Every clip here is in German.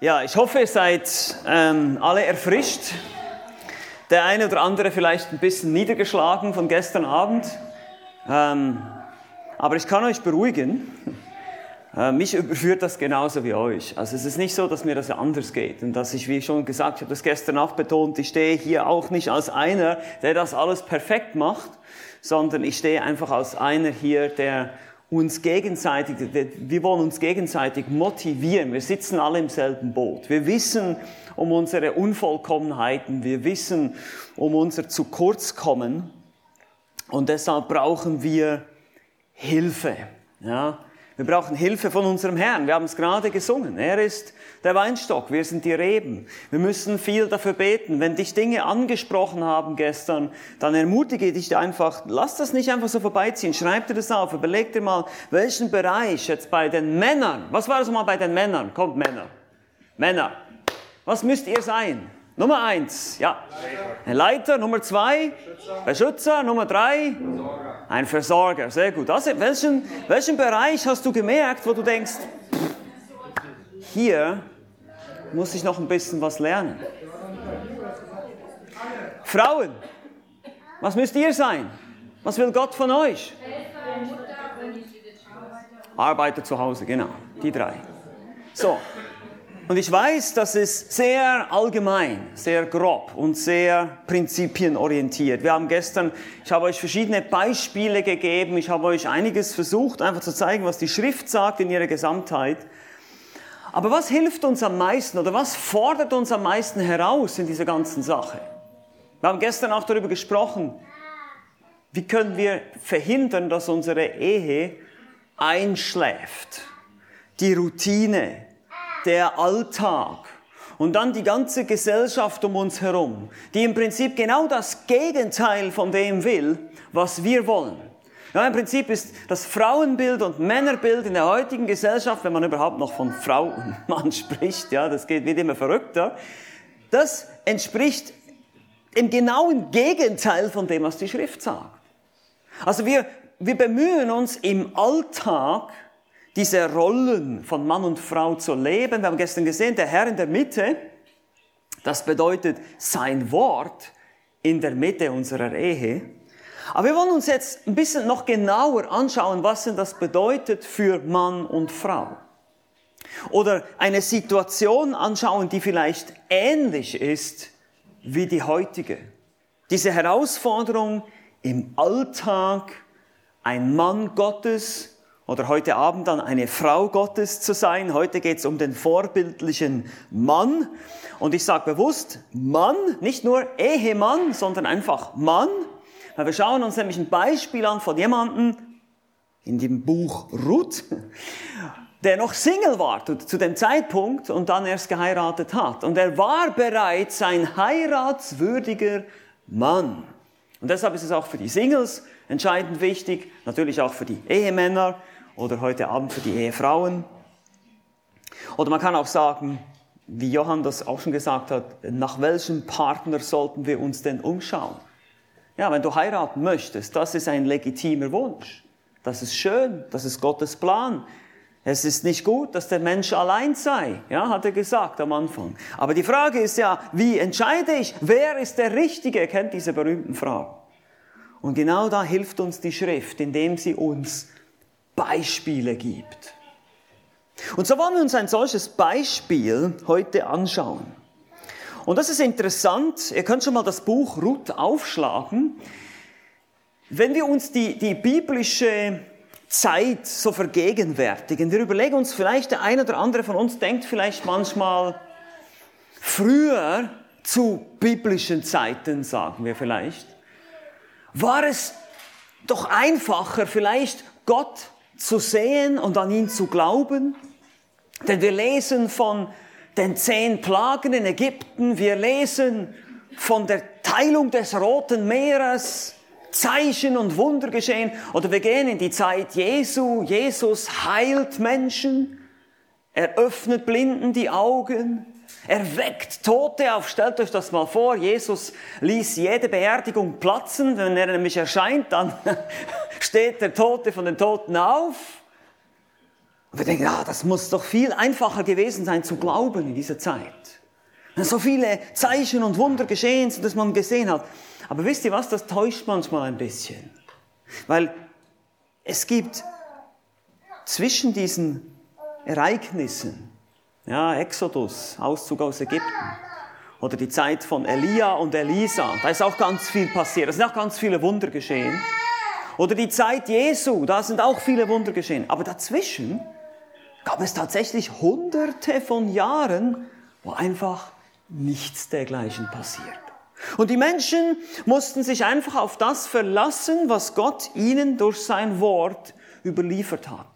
Ja, ich hoffe, ihr seid ähm, alle erfrischt. Der eine oder andere vielleicht ein bisschen niedergeschlagen von gestern Abend. Ähm, aber ich kann euch beruhigen, äh, mich überführt das genauso wie euch. Also es ist nicht so, dass mir das anders geht. Und dass ich, wie ich schon gesagt habe, das gestern auch betont, ich stehe hier auch nicht als einer, der das alles perfekt macht, sondern ich stehe einfach als einer hier, der uns gegenseitig, wir wollen uns gegenseitig motivieren. Wir sitzen alle im selben Boot. Wir wissen um unsere Unvollkommenheiten. Wir wissen um unser zu kurz kommen. Und deshalb brauchen wir Hilfe. Ja? Wir brauchen Hilfe von unserem Herrn. Wir haben es gerade gesungen. Er ist der Weinstock, wir sind die Reben. Wir müssen viel dafür beten. Wenn dich Dinge angesprochen haben gestern, dann ermutige dich einfach, lass das nicht einfach so vorbeiziehen. Schreib dir das auf. Überleg dir mal, welchen Bereich jetzt bei den Männern, was war das mal bei den Männern? Kommt Männer. Männer. Was müsst ihr sein? Nummer eins, ja. Ein Leiter. Nummer zwei, Beschützer. Nummer drei, ein Versorger. Sehr gut. Also, welchen, welchen Bereich hast du gemerkt, wo du denkst, hier muss ich noch ein bisschen was lernen? Frauen, was müsst ihr sein? Was will Gott von euch? Arbeiter zu Hause, genau. Die drei. So, und ich weiß, das ist sehr allgemein, sehr grob und sehr prinzipienorientiert. Wir haben gestern, ich habe euch verschiedene Beispiele gegeben, ich habe euch einiges versucht, einfach zu zeigen, was die Schrift sagt in ihrer Gesamtheit. Aber was hilft uns am meisten oder was fordert uns am meisten heraus in dieser ganzen Sache? Wir haben gestern auch darüber gesprochen, wie können wir verhindern, dass unsere Ehe einschläft. Die Routine, der Alltag und dann die ganze Gesellschaft um uns herum, die im Prinzip genau das Gegenteil von dem will, was wir wollen. Ja, Im Prinzip ist das Frauenbild und Männerbild in der heutigen Gesellschaft, wenn man überhaupt noch von Frau und Mann spricht, ja, das geht, wird immer verrückter, das entspricht im genauen Gegenteil von dem, was die Schrift sagt. Also wir, wir bemühen uns im Alltag, diese Rollen von Mann und Frau zu leben. Wir haben gestern gesehen, der Herr in der Mitte, das bedeutet sein Wort in der Mitte unserer Ehe. Aber wir wollen uns jetzt ein bisschen noch genauer anschauen, was denn das bedeutet für Mann und Frau. Oder eine Situation anschauen, die vielleicht ähnlich ist wie die heutige. Diese Herausforderung im Alltag, ein Mann Gottes oder heute Abend dann eine Frau Gottes zu sein. Heute geht es um den vorbildlichen Mann. Und ich sage bewusst Mann, nicht nur Ehemann, sondern einfach Mann. Weil wir schauen uns nämlich ein Beispiel an von jemandem in dem Buch Ruth, der noch Single war zu dem Zeitpunkt und dann erst geheiratet hat. Und er war bereits ein heiratswürdiger Mann. Und deshalb ist es auch für die Singles entscheidend wichtig, natürlich auch für die Ehemänner, oder heute Abend für die Ehefrauen. Oder man kann auch sagen, wie Johann das auch schon gesagt hat, nach welchem Partner sollten wir uns denn umschauen? Ja, wenn du heiraten möchtest, das ist ein legitimer Wunsch. Das ist schön, das ist Gottes Plan. Es ist nicht gut, dass der Mensch allein sei, ja, hat er gesagt am Anfang. Aber die Frage ist ja, wie entscheide ich, wer ist der Richtige? kennt diese berühmten Fragen. Und genau da hilft uns die Schrift, indem sie uns Beispiele gibt. Und so wollen wir uns ein solches Beispiel heute anschauen. Und das ist interessant. Ihr könnt schon mal das Buch Ruth aufschlagen. Wenn wir uns die, die biblische Zeit so vergegenwärtigen, wir überlegen uns vielleicht, der eine oder andere von uns denkt vielleicht manchmal, früher zu biblischen Zeiten, sagen wir vielleicht, war es doch einfacher, vielleicht Gott zu sehen und an ihn zu glauben. Denn wir lesen von den zehn Plagen in Ägypten, wir lesen von der Teilung des Roten Meeres, Zeichen und Wunder geschehen. Oder wir gehen in die Zeit Jesu. Jesus heilt Menschen. Er öffnet Blinden die Augen. Er weckt Tote auf. Stellt euch das mal vor. Jesus ließ jede Beerdigung platzen. Wenn er nämlich erscheint, dann steht der Tote von den Toten auf. Und wir denken, ja, das muss doch viel einfacher gewesen sein zu glauben in dieser Zeit. So viele Zeichen und Wunder geschehen dass man gesehen hat. Aber wisst ihr was, das täuscht manchmal ein bisschen. Weil es gibt zwischen diesen Ereignissen, ja, Exodus, Auszug aus Ägypten, oder die Zeit von Elia und Elisa, da ist auch ganz viel passiert, da sind auch ganz viele Wunder geschehen. Oder die Zeit Jesu, da sind auch viele Wunder geschehen. Aber dazwischen gab es tatsächlich hunderte von Jahren, wo einfach nichts dergleichen passiert. Und die Menschen mussten sich einfach auf das verlassen, was Gott ihnen durch sein Wort überliefert hat.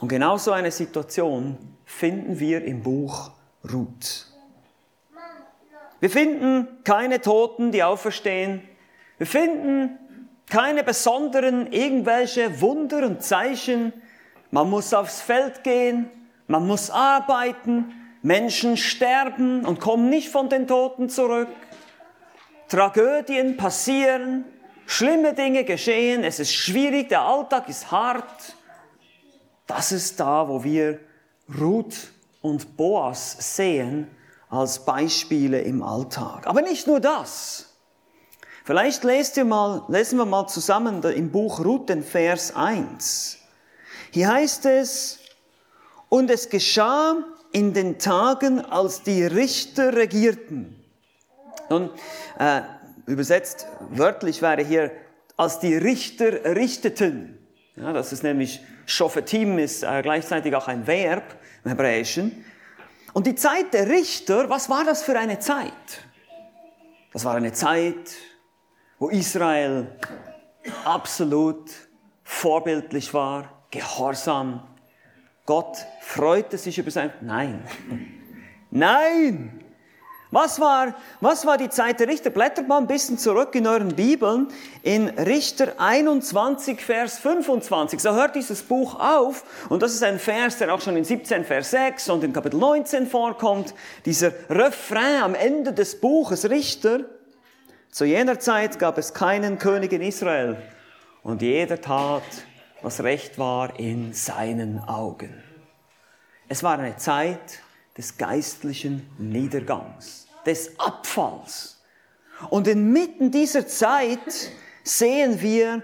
Und genau so eine Situation finden wir im Buch Ruth. Wir finden keine Toten, die auferstehen. Wir finden keine besonderen irgendwelche Wunder und Zeichen. Man muss aufs Feld gehen, man muss arbeiten, Menschen sterben und kommen nicht von den Toten zurück. Tragödien passieren, schlimme Dinge geschehen, es ist schwierig, der Alltag ist hart. Das ist da, wo wir Ruth und Boas sehen als Beispiele im Alltag. Aber nicht nur das. Vielleicht lest ihr mal, lesen wir mal zusammen im Buch Ruth den Vers 1. Hier heißt es, und es geschah, in den Tagen, als die Richter regierten. Nun, äh, übersetzt wörtlich wäre hier, als die Richter richteten. Ja, das ist nämlich Shofetim, ist äh, gleichzeitig auch ein Verb im Hebräischen. Und die Zeit der Richter, was war das für eine Zeit? Das war eine Zeit, wo Israel absolut vorbildlich war, gehorsam, Gott freute sich über sein... Nein. Nein! Was war, was war die Zeit der Richter? Blättert mal ein bisschen zurück in euren Bibeln in Richter 21, Vers 25. So hört dieses Buch auf. Und das ist ein Vers, der auch schon in 17, Vers 6 und in Kapitel 19 vorkommt. Dieser Refrain am Ende des Buches Richter. Zu jener Zeit gab es keinen König in Israel. Und jeder tat, was recht war in seinen Augen. Es war eine Zeit des geistlichen Niedergangs, des Abfalls. Und inmitten dieser Zeit sehen wir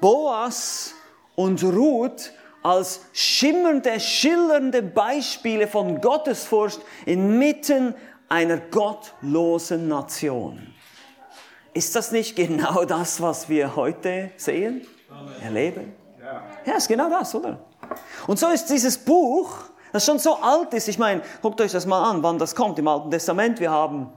Boas und Ruth als schimmernde, schillernde Beispiele von Gottesfurcht inmitten einer gottlosen Nation. Ist das nicht genau das, was wir heute sehen, erleben? Ja, ist genau das, oder? Und so ist dieses Buch, das schon so alt ist, ich meine, guckt euch das mal an, wann das kommt. Im Alten Testament, wir haben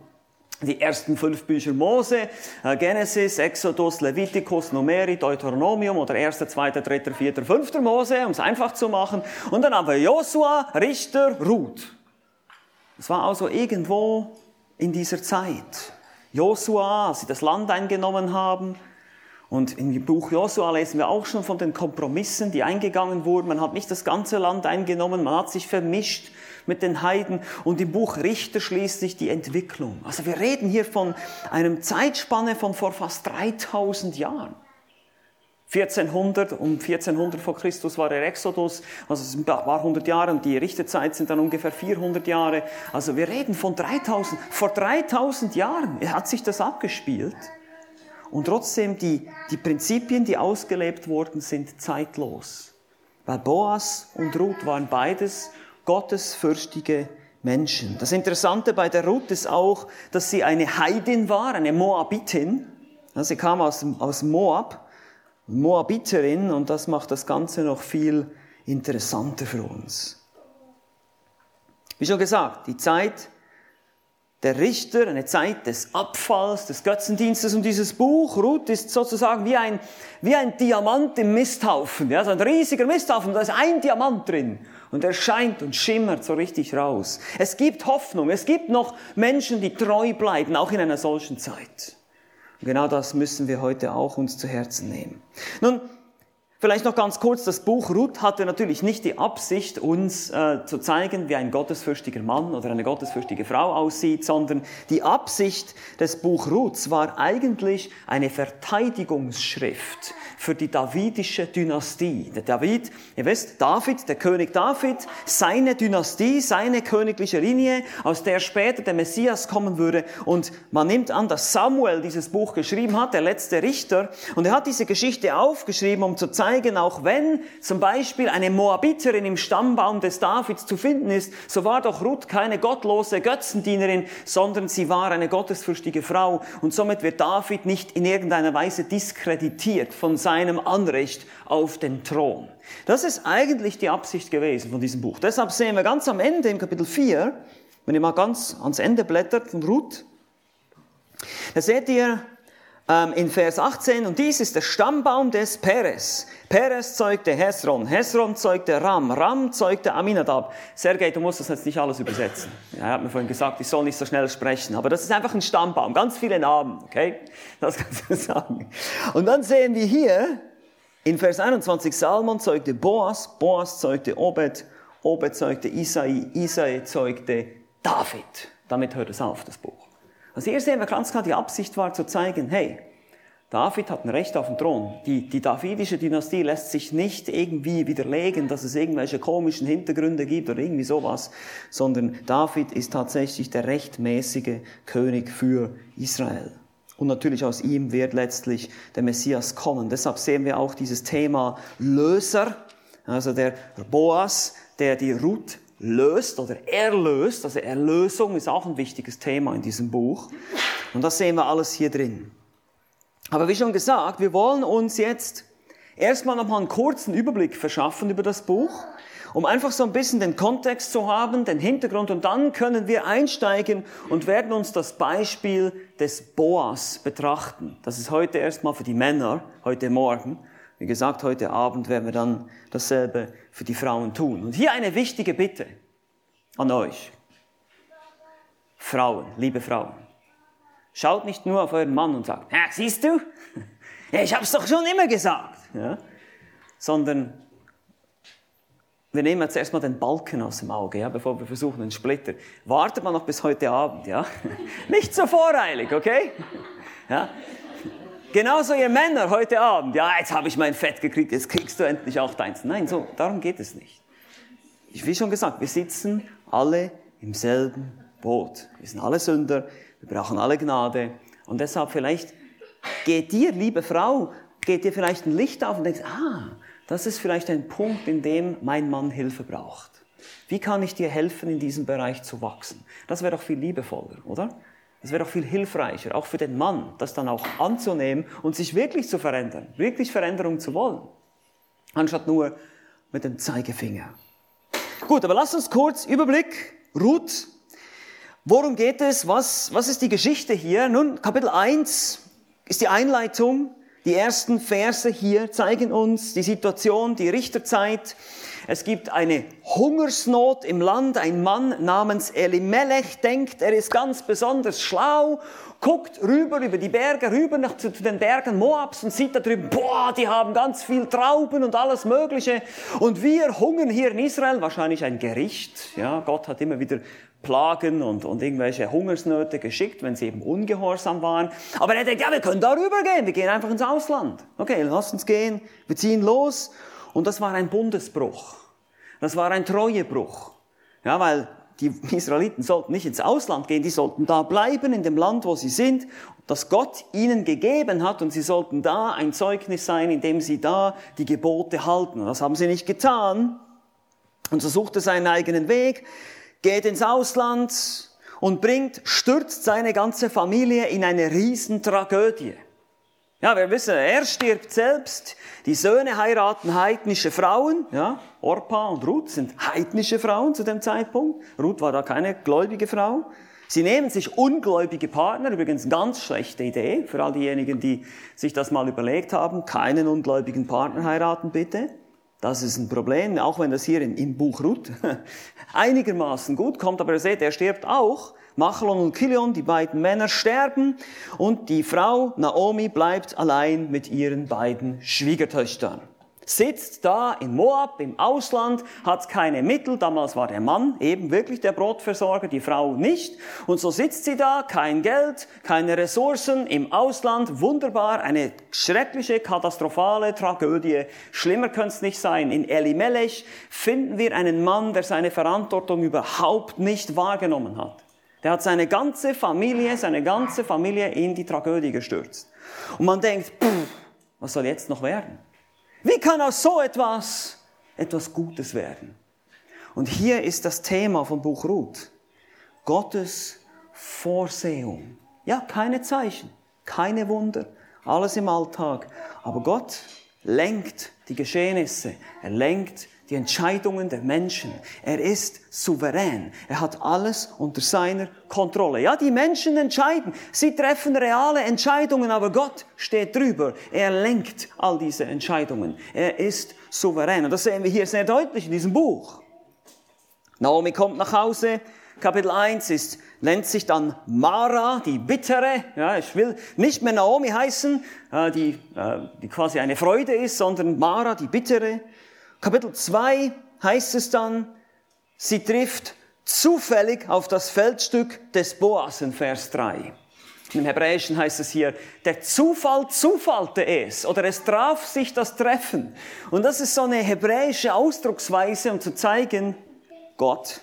die ersten fünf Bücher Mose, äh, Genesis, Exodus, Leviticus, Numeri, Deuteronomium oder 1., 2., 3., 4., 5. Mose, um es einfach zu machen. Und dann haben wir Josua, Richter, Ruth. Das war also irgendwo in dieser Zeit. Josua, als sie das Land eingenommen haben, und im Buch Josua lesen wir auch schon von den Kompromissen, die eingegangen wurden. Man hat nicht das ganze Land eingenommen, man hat sich vermischt mit den Heiden. Und im Buch Richter schließlich die Entwicklung. Also wir reden hier von einem Zeitspanne von vor fast 3000 Jahren. 1400, um 1400 vor Christus war der Exodus, also es war 100 Jahre und die Richterzeit sind dann ungefähr 400 Jahre. Also wir reden von 3000, vor 3000 Jahren hat sich das abgespielt. Und trotzdem, die, die Prinzipien, die ausgelebt wurden, sind zeitlos. Weil Boas und Ruth waren beides gottesfürchtige Menschen. Das Interessante bei der Ruth ist auch, dass sie eine Heidin war, eine Moabitin. Sie kam aus, aus Moab, Moabiterin, und das macht das Ganze noch viel interessanter für uns. Wie schon gesagt, die Zeit der Richter, eine Zeit des Abfalls, des Götzendienstes und dieses Buch, Ruth, ist sozusagen wie ein, wie ein Diamant im Misthaufen, ja, so ein riesiger Misthaufen, da ist ein Diamant drin und er scheint und schimmert so richtig raus. Es gibt Hoffnung, es gibt noch Menschen, die treu bleiben, auch in einer solchen Zeit. Und genau das müssen wir heute auch uns zu Herzen nehmen. Nun, Vielleicht noch ganz kurz, das Buch Ruth hatte natürlich nicht die Absicht, uns äh, zu zeigen, wie ein gottesfürchtiger Mann oder eine gottesfürchtige Frau aussieht, sondern die Absicht des Buch Ruths war eigentlich eine Verteidigungsschrift für die davidische Dynastie. Der David, ihr wisst, David, der König David, seine Dynastie, seine königliche Linie, aus der später der Messias kommen würde. Und man nimmt an, dass Samuel dieses Buch geschrieben hat, der letzte Richter. Und er hat diese Geschichte aufgeschrieben, um zu zeigen, auch wenn zum Beispiel eine Moabiterin im Stammbaum des Davids zu finden ist, so war doch Ruth keine gottlose Götzendienerin, sondern sie war eine gottesfürchtige Frau. Und somit wird David nicht in irgendeiner Weise diskreditiert von seinem Anrecht auf den Thron. Das ist eigentlich die Absicht gewesen von diesem Buch. Deshalb sehen wir ganz am Ende im Kapitel 4, wenn ihr mal ganz ans Ende blättert von Ruth, da seht ihr in Vers 18, und dies ist der Stammbaum des Peres. Peres zeugte Hesron, Hesron zeugte Ram, Ram zeugte Aminadab. Sergei, du musst das jetzt nicht alles übersetzen. Ja, er hat mir vorhin gesagt, ich soll nicht so schnell sprechen, aber das ist einfach ein Stammbaum, ganz viele Namen, okay? Das kannst du sagen. Und dann sehen wir hier, in Vers 21, Salmon zeugte Boas, Boas zeugte Obed, Obed zeugte Isai, Isai zeugte David. Damit hört es auf, das Buch. Also hier sehen wir ganz klar, die Absicht war zu zeigen, hey, David hat ein Recht auf den Thron. Die, die davidische Dynastie lässt sich nicht irgendwie widerlegen, dass es irgendwelche komischen Hintergründe gibt oder irgendwie sowas, sondern David ist tatsächlich der rechtmäßige König für Israel. Und natürlich aus ihm wird letztlich der Messias kommen. Deshalb sehen wir auch dieses Thema Löser, also der Boas, der die Ruth löst oder erlöst. Also Erlösung ist auch ein wichtiges Thema in diesem Buch. Und das sehen wir alles hier drin. Aber wie schon gesagt, wir wollen uns jetzt erstmal nochmal einen kurzen Überblick verschaffen über das Buch, um einfach so ein bisschen den Kontext zu haben, den Hintergrund und dann können wir einsteigen und werden uns das Beispiel des Boas betrachten. Das ist heute erstmal für die Männer, heute Morgen. Wie gesagt, heute Abend werden wir dann dasselbe für die Frauen tun. Und hier eine wichtige Bitte an euch. Frauen, liebe Frauen, schaut nicht nur auf euren Mann und sagt, ja, siehst du, ich habe es doch schon immer gesagt, ja? sondern wir nehmen jetzt erstmal den Balken aus dem Auge, ja, bevor wir versuchen, den Splitter. Wartet mal noch bis heute Abend, ja. Nicht so voreilig, okay? Ja. Genauso ihr Männer heute Abend, ja, jetzt habe ich mein Fett gekriegt, jetzt kriegst du endlich auch deins. Nein, so, darum geht es nicht. Wie schon gesagt, wir sitzen alle im selben Boot. Wir sind alle Sünder, wir brauchen alle Gnade. Und deshalb vielleicht geht dir, liebe Frau, geht dir vielleicht ein Licht auf und denkst, ah, das ist vielleicht ein Punkt, in dem mein Mann Hilfe braucht. Wie kann ich dir helfen, in diesem Bereich zu wachsen? Das wäre doch viel liebevoller, oder? Es wäre auch viel hilfreicher, auch für den Mann, das dann auch anzunehmen und sich wirklich zu verändern, wirklich Veränderung zu wollen, anstatt nur mit dem Zeigefinger. Gut, aber lasst uns kurz Überblick. Ruth. Worum geht es? Was, was ist die Geschichte hier? Nun, Kapitel 1 ist die Einleitung. Die ersten Verse hier zeigen uns die Situation, die Richterzeit. Es gibt eine Hungersnot im Land. Ein Mann namens Elimelech denkt, er ist ganz besonders schlau, guckt rüber über die Berge, rüber nach, zu, zu den Bergen Moabs und sieht da drüben, boah, die haben ganz viel Trauben und alles Mögliche. Und wir hungern hier in Israel, wahrscheinlich ein Gericht. Ja, Gott hat immer wieder Plagen und, und irgendwelche Hungersnöte geschickt, wenn sie eben ungehorsam waren. Aber er denkt, ja, wir können darüber gehen, wir gehen einfach ins Ausland. Okay, lass uns gehen, wir ziehen los. Und das war ein Bundesbruch. Das war ein Treuebruch. Ja, weil die Israeliten sollten nicht ins Ausland gehen, die sollten da bleiben in dem Land, wo sie sind, das Gott ihnen gegeben hat und sie sollten da ein Zeugnis sein, indem sie da die Gebote halten. Und das haben sie nicht getan. Und so sucht er seinen eigenen Weg, geht ins Ausland und bringt, stürzt seine ganze Familie in eine Riesentragödie. Ja, wir wissen, er stirbt selbst, die Söhne heiraten heidnische Frauen, ja, Orpa und Ruth sind heidnische Frauen zu dem Zeitpunkt. Ruth war da keine gläubige Frau. Sie nehmen sich ungläubige Partner, übrigens ganz schlechte Idee für all diejenigen, die sich das mal überlegt haben, keinen ungläubigen Partner heiraten bitte. Das ist ein Problem, auch wenn das hier im Buch Ruth einigermaßen gut kommt, aber ihr seht, er stirbt auch. Machlon und Kilion, die beiden Männer, sterben und die Frau Naomi bleibt allein mit ihren beiden Schwiegertöchtern. Sitzt da in Moab im Ausland, hat keine Mittel, damals war der Mann eben wirklich der Brotversorger, die Frau nicht. Und so sitzt sie da, kein Geld, keine Ressourcen im Ausland, wunderbar, eine schreckliche, katastrophale Tragödie. Schlimmer könnte es nicht sein. In Elimelech finden wir einen Mann, der seine Verantwortung überhaupt nicht wahrgenommen hat. Der hat seine ganze Familie, seine ganze Familie in die Tragödie gestürzt. Und man denkt, pff, was soll jetzt noch werden? Wie kann aus so etwas etwas Gutes werden? Und hier ist das Thema vom Buch Ruth. Gottes Vorsehung. Ja, keine Zeichen, keine Wunder, alles im Alltag. Aber Gott lenkt die Geschehnisse, er lenkt die Entscheidungen der Menschen. Er ist souverän. Er hat alles unter seiner Kontrolle. Ja, die Menschen entscheiden. Sie treffen reale Entscheidungen, aber Gott steht drüber. Er lenkt all diese Entscheidungen. Er ist souverän. Und das sehen wir hier sehr deutlich in diesem Buch. Naomi kommt nach Hause. Kapitel 1 ist, nennt sich dann Mara, die Bittere. Ja, ich will nicht mehr Naomi heißen, äh, die, äh, die quasi eine Freude ist, sondern Mara, die Bittere. Kapitel 2 heißt es dann, sie trifft zufällig auf das Feldstück des Boas in Vers 3. Im Hebräischen heißt es hier, der Zufall zufallte es oder es traf sich das Treffen. Und das ist so eine hebräische Ausdrucksweise, um zu zeigen, Gott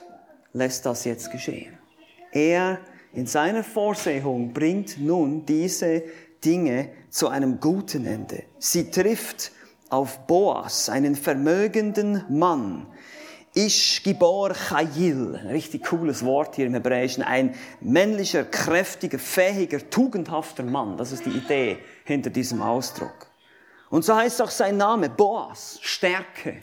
lässt das jetzt geschehen. Er in seiner Vorsehung bringt nun diese Dinge zu einem guten Ende. Sie trifft auf Boas, einen vermögenden Mann. Ish Gibor Chayil, ein richtig cooles Wort hier im Hebräischen, ein männlicher, kräftiger, fähiger, tugendhafter Mann. Das ist die Idee hinter diesem Ausdruck. Und so heißt auch sein Name, Boas, Stärke.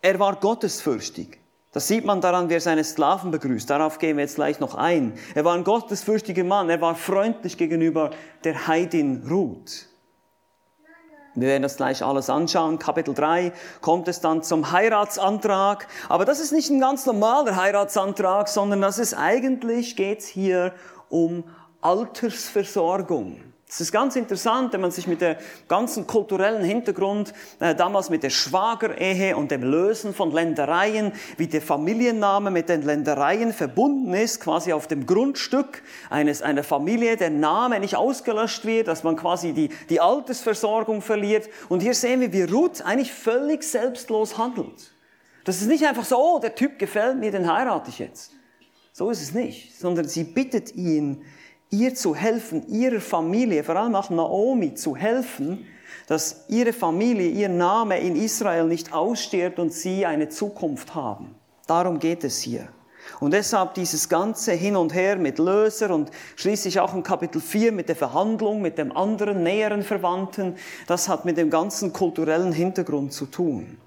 Er war gottesfürchtig. Das sieht man daran, wie er seine Sklaven begrüßt. Darauf gehen wir jetzt gleich noch ein. Er war ein gottesfürchtiger Mann. Er war freundlich gegenüber der Heidin Ruth. Wir werden das gleich alles anschauen. Kapitel 3 kommt es dann zum Heiratsantrag. Aber das ist nicht ein ganz normaler Heiratsantrag, sondern das ist eigentlich, geht's hier um Altersversorgung. Es ist ganz interessant, wenn man sich mit der ganzen kulturellen Hintergrund, äh, damals mit der Schwagerehe und dem Lösen von Ländereien, wie der Familienname mit den Ländereien verbunden ist, quasi auf dem Grundstück eines, einer Familie, der Name nicht ausgelöscht wird, dass man quasi die, die Altersversorgung verliert. Und hier sehen wir, wie Ruth eigentlich völlig selbstlos handelt. Das ist nicht einfach so, oh, der Typ gefällt mir, den heirate ich jetzt. So ist es nicht, sondern sie bittet ihn, ihr zu helfen, ihrer Familie, vor allem auch Naomi zu helfen, dass ihre Familie, ihr Name in Israel nicht ausstirbt und sie eine Zukunft haben. Darum geht es hier. Und deshalb dieses ganze Hin und Her mit Löser und schließlich auch in Kapitel 4 mit der Verhandlung mit dem anderen näheren Verwandten, das hat mit dem ganzen kulturellen Hintergrund zu tun.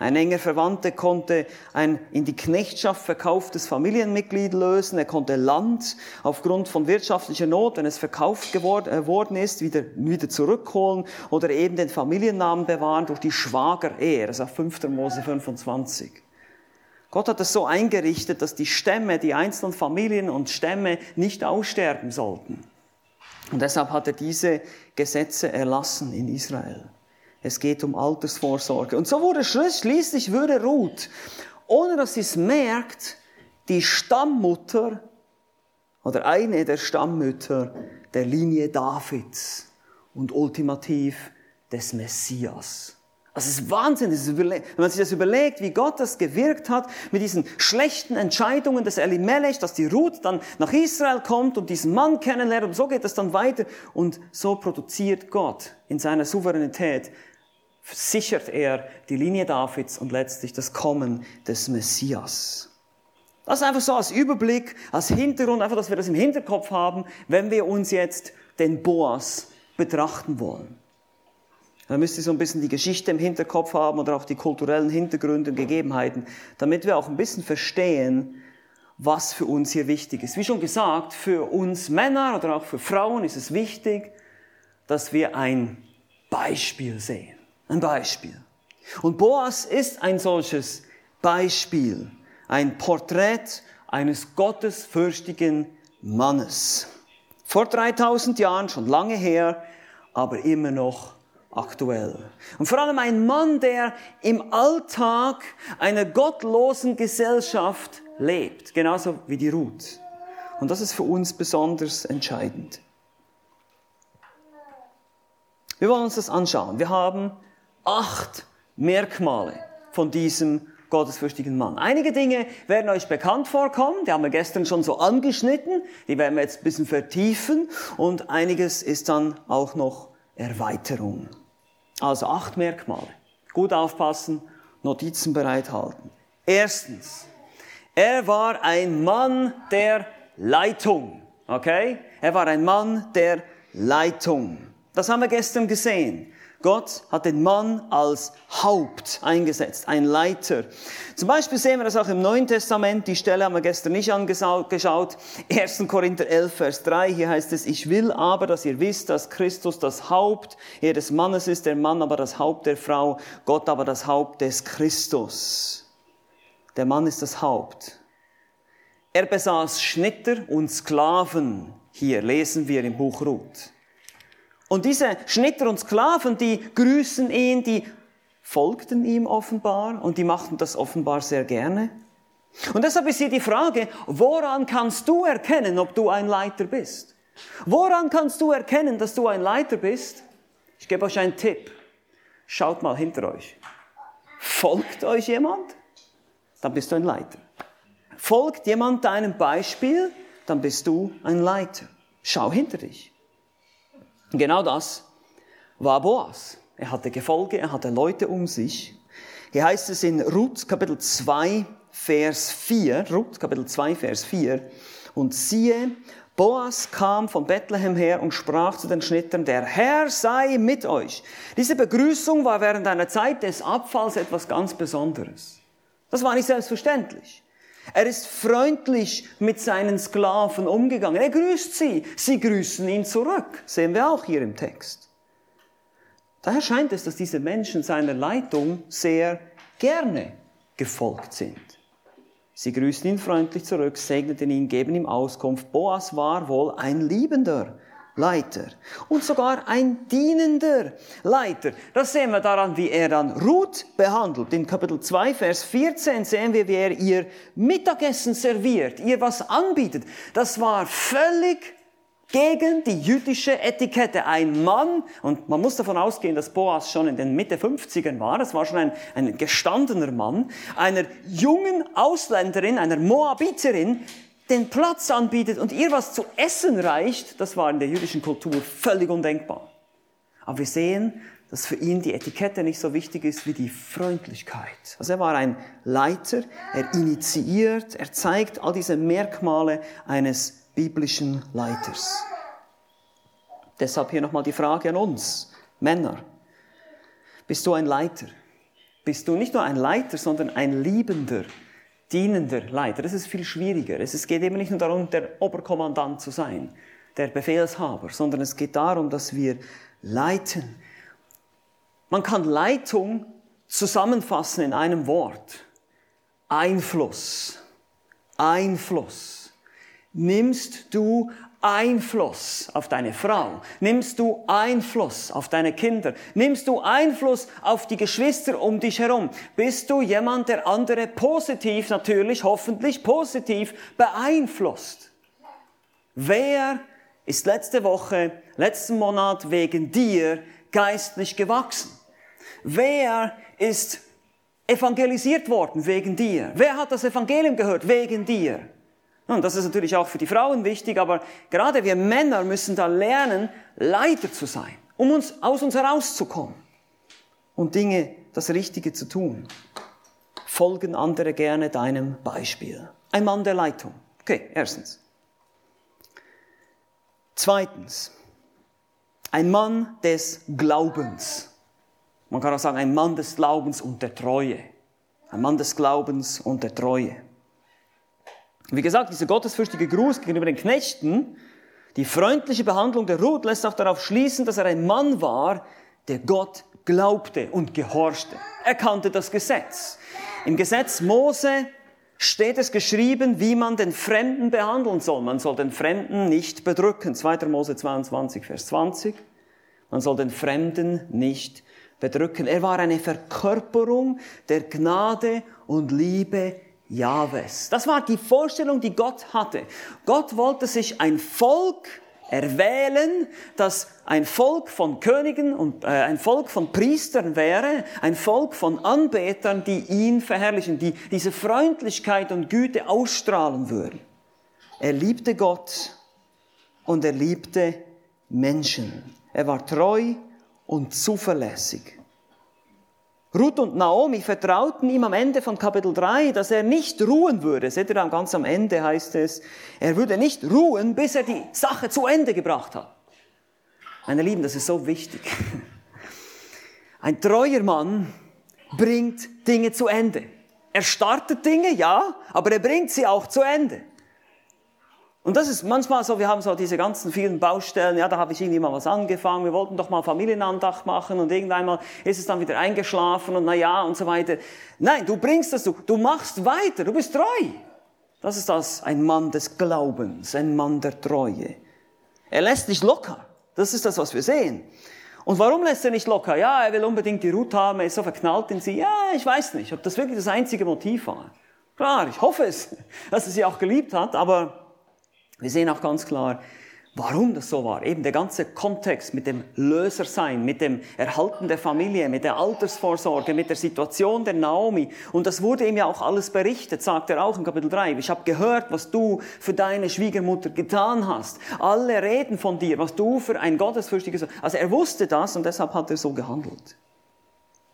Ein enger Verwandter konnte ein in die Knechtschaft verkauftes Familienmitglied lösen. Er konnte Land aufgrund von wirtschaftlicher Not, wenn es verkauft geworden äh, ist, wieder, wieder zurückholen oder eben den Familiennamen bewahren durch die Schwagerehe. Das ist auf 5. Mose 25. Gott hat es so eingerichtet, dass die Stämme, die einzelnen Familien und Stämme nicht aussterben sollten. Und deshalb hat er diese Gesetze erlassen in Israel. Es geht um Altersvorsorge. Und so wurde schließlich würde Ruth, ohne dass sie es merkt, die Stammmutter oder eine der Stammmütter der Linie Davids und ultimativ des Messias. Es ist Wahnsinn, wenn man sich das überlegt, wie Gott das gewirkt hat mit diesen schlechten Entscheidungen des Elimelech, dass die Ruth dann nach Israel kommt und diesen Mann kennenlernt und so geht es dann weiter und so produziert Gott in seiner Souveränität sichert er die Linie Davids und letztlich das Kommen des Messias. Das ist einfach so als Überblick, als Hintergrund, einfach, dass wir das im Hinterkopf haben, wenn wir uns jetzt den Boas betrachten wollen. Dann müsst ihr so ein bisschen die Geschichte im Hinterkopf haben oder auch die kulturellen Hintergründe und Gegebenheiten, damit wir auch ein bisschen verstehen, was für uns hier wichtig ist. Wie schon gesagt, für uns Männer oder auch für Frauen ist es wichtig, dass wir ein Beispiel sehen. Ein Beispiel. Und Boas ist ein solches Beispiel, ein Porträt eines gottesfürchtigen Mannes. Vor 3000 Jahren, schon lange her, aber immer noch aktuell. Und vor allem ein Mann, der im Alltag einer gottlosen Gesellschaft lebt, genauso wie die Ruth. Und das ist für uns besonders entscheidend. Wir wollen uns das anschauen. Wir haben acht Merkmale von diesem gottesfürchtigen Mann. Einige Dinge werden euch bekannt vorkommen, die haben wir gestern schon so angeschnitten, die werden wir jetzt ein bisschen vertiefen und einiges ist dann auch noch Erweiterung. Also acht Merkmale. Gut aufpassen, Notizen bereithalten. Erstens, er war ein Mann der Leitung. Okay? Er war ein Mann der Leitung. Das haben wir gestern gesehen. Gott hat den Mann als Haupt eingesetzt, ein Leiter. Zum Beispiel sehen wir das auch im Neuen Testament, die Stelle haben wir gestern nicht angeschaut, 1. Korinther 11, Vers 3, hier heißt es, ich will aber, dass ihr wisst, dass Christus das Haupt des Mannes ist, der Mann aber das Haupt der Frau, Gott aber das Haupt des Christus. Der Mann ist das Haupt. Er besaß Schnitter und Sklaven. Hier lesen wir im Buch Ruth. Und diese Schnitter und Sklaven, die grüßen ihn, die folgten ihm offenbar und die machten das offenbar sehr gerne. Und deshalb ist hier die Frage, woran kannst du erkennen, ob du ein Leiter bist? Woran kannst du erkennen, dass du ein Leiter bist? Ich gebe euch einen Tipp. Schaut mal hinter euch. Folgt euch jemand? Dann bist du ein Leiter. Folgt jemand deinem Beispiel? Dann bist du ein Leiter. Schau hinter dich. Genau das war Boas. Er hatte Gefolge, er hatte Leute um sich. Hier heißt es in Ruth Kapitel 2, Vers 4, Ruth Kapitel 2, Vers 4, und siehe, Boas kam von Bethlehem her und sprach zu den Schnittern, der Herr sei mit euch. Diese Begrüßung war während einer Zeit des Abfalls etwas ganz Besonderes. Das war nicht selbstverständlich. Er ist freundlich mit seinen Sklaven umgegangen. Er grüßt sie. Sie grüßen ihn zurück. Sehen wir auch hier im Text. Daher scheint es, dass diese Menschen seiner Leitung sehr gerne gefolgt sind. Sie grüßen ihn freundlich zurück, segneten ihn, geben ihm Auskunft. Boas war wohl ein Liebender Leiter und sogar ein dienender Leiter. Das sehen wir daran, wie er dann Ruth behandelt. In Kapitel 2, Vers 14 sehen wir, wie er ihr Mittagessen serviert, ihr was anbietet. Das war völlig gegen die jüdische Etikette. Ein Mann, und man muss davon ausgehen, dass Boas schon in den Mitte 50ern war, es war schon ein, ein gestandener Mann, einer jungen Ausländerin, einer Moabiterin, den Platz anbietet und ihr was zu essen reicht, das war in der jüdischen Kultur völlig undenkbar. Aber wir sehen, dass für ihn die Etikette nicht so wichtig ist wie die Freundlichkeit. Also er war ein Leiter, er initiiert, er zeigt all diese Merkmale eines biblischen Leiters. Deshalb hier nochmal die Frage an uns, Männer. Bist du ein Leiter? Bist du nicht nur ein Leiter, sondern ein Liebender dienender Leiter. Das ist viel schwieriger. Es geht eben nicht nur darum, der Oberkommandant zu sein, der Befehlshaber, sondern es geht darum, dass wir leiten. Man kann Leitung zusammenfassen in einem Wort. Einfluss. Einfluss. Nimmst du Einfluss auf deine Frau? Nimmst du Einfluss auf deine Kinder? Nimmst du Einfluss auf die Geschwister um dich herum? Bist du jemand, der andere positiv, natürlich, hoffentlich positiv beeinflusst? Wer ist letzte Woche, letzten Monat wegen dir geistlich gewachsen? Wer ist evangelisiert worden wegen dir? Wer hat das Evangelium gehört wegen dir? Und das ist natürlich auch für die Frauen wichtig, aber gerade wir Männer müssen da lernen, Leiter zu sein, um uns aus uns herauszukommen und Dinge, das Richtige zu tun. Folgen andere gerne deinem Beispiel. Ein Mann der Leitung. Okay, erstens. Zweitens, ein Mann des Glaubens. Man kann auch sagen, ein Mann des Glaubens und der Treue. Ein Mann des Glaubens und der Treue. Wie gesagt, dieser gottesfürchtige Gruß gegenüber den Knechten, die freundliche Behandlung der Ruth lässt auch darauf schließen, dass er ein Mann war, der Gott glaubte und gehorchte. Er kannte das Gesetz. Im Gesetz Mose steht es geschrieben, wie man den Fremden behandeln soll. Man soll den Fremden nicht bedrücken. 2. Mose 22, Vers 20. Man soll den Fremden nicht bedrücken. Er war eine Verkörperung der Gnade und Liebe Jahwes. Das war die Vorstellung, die Gott hatte. Gott wollte sich ein Volk erwählen, das ein Volk von Königen und äh, ein Volk von Priestern wäre, ein Volk von Anbetern, die ihn verherrlichen, die diese Freundlichkeit und Güte ausstrahlen würden. Er liebte Gott und er liebte Menschen. Er war treu und zuverlässig. Ruth und Naomi vertrauten ihm am Ende von Kapitel 3, dass er nicht ruhen würde. Seht ihr dann ganz am Ende heißt es, er würde nicht ruhen, bis er die Sache zu Ende gebracht hat. Meine Lieben, das ist so wichtig. Ein treuer Mann bringt Dinge zu Ende. Er startet Dinge, ja, aber er bringt sie auch zu Ende. Und das ist manchmal so, wir haben so diese ganzen vielen Baustellen, ja, da habe ich irgendwie mal was angefangen, wir wollten doch mal Familienandacht machen und irgendeinmal ist es dann wieder eingeschlafen und na ja und so weiter. Nein, du bringst das, du, du machst weiter, du bist treu. Das ist das, ein Mann des Glaubens, ein Mann der Treue. Er lässt nicht locker. Das ist das, was wir sehen. Und warum lässt er nicht locker? Ja, er will unbedingt die Ruth haben, er ist so verknallt in sie. Ja, ich weiß nicht, ob das wirklich das einzige Motiv war. Klar, ich hoffe es, dass er sie auch geliebt hat, aber wir sehen auch ganz klar, warum das so war. Eben der ganze Kontext mit dem Lösersein, mit dem Erhalten der Familie, mit der Altersvorsorge, mit der Situation der Naomi. Und das wurde ihm ja auch alles berichtet, sagt er auch in Kapitel 3. Ich habe gehört, was du für deine Schwiegermutter getan hast. Alle reden von dir, was du für ein gottesfürchtiges... Also er wusste das und deshalb hat er so gehandelt.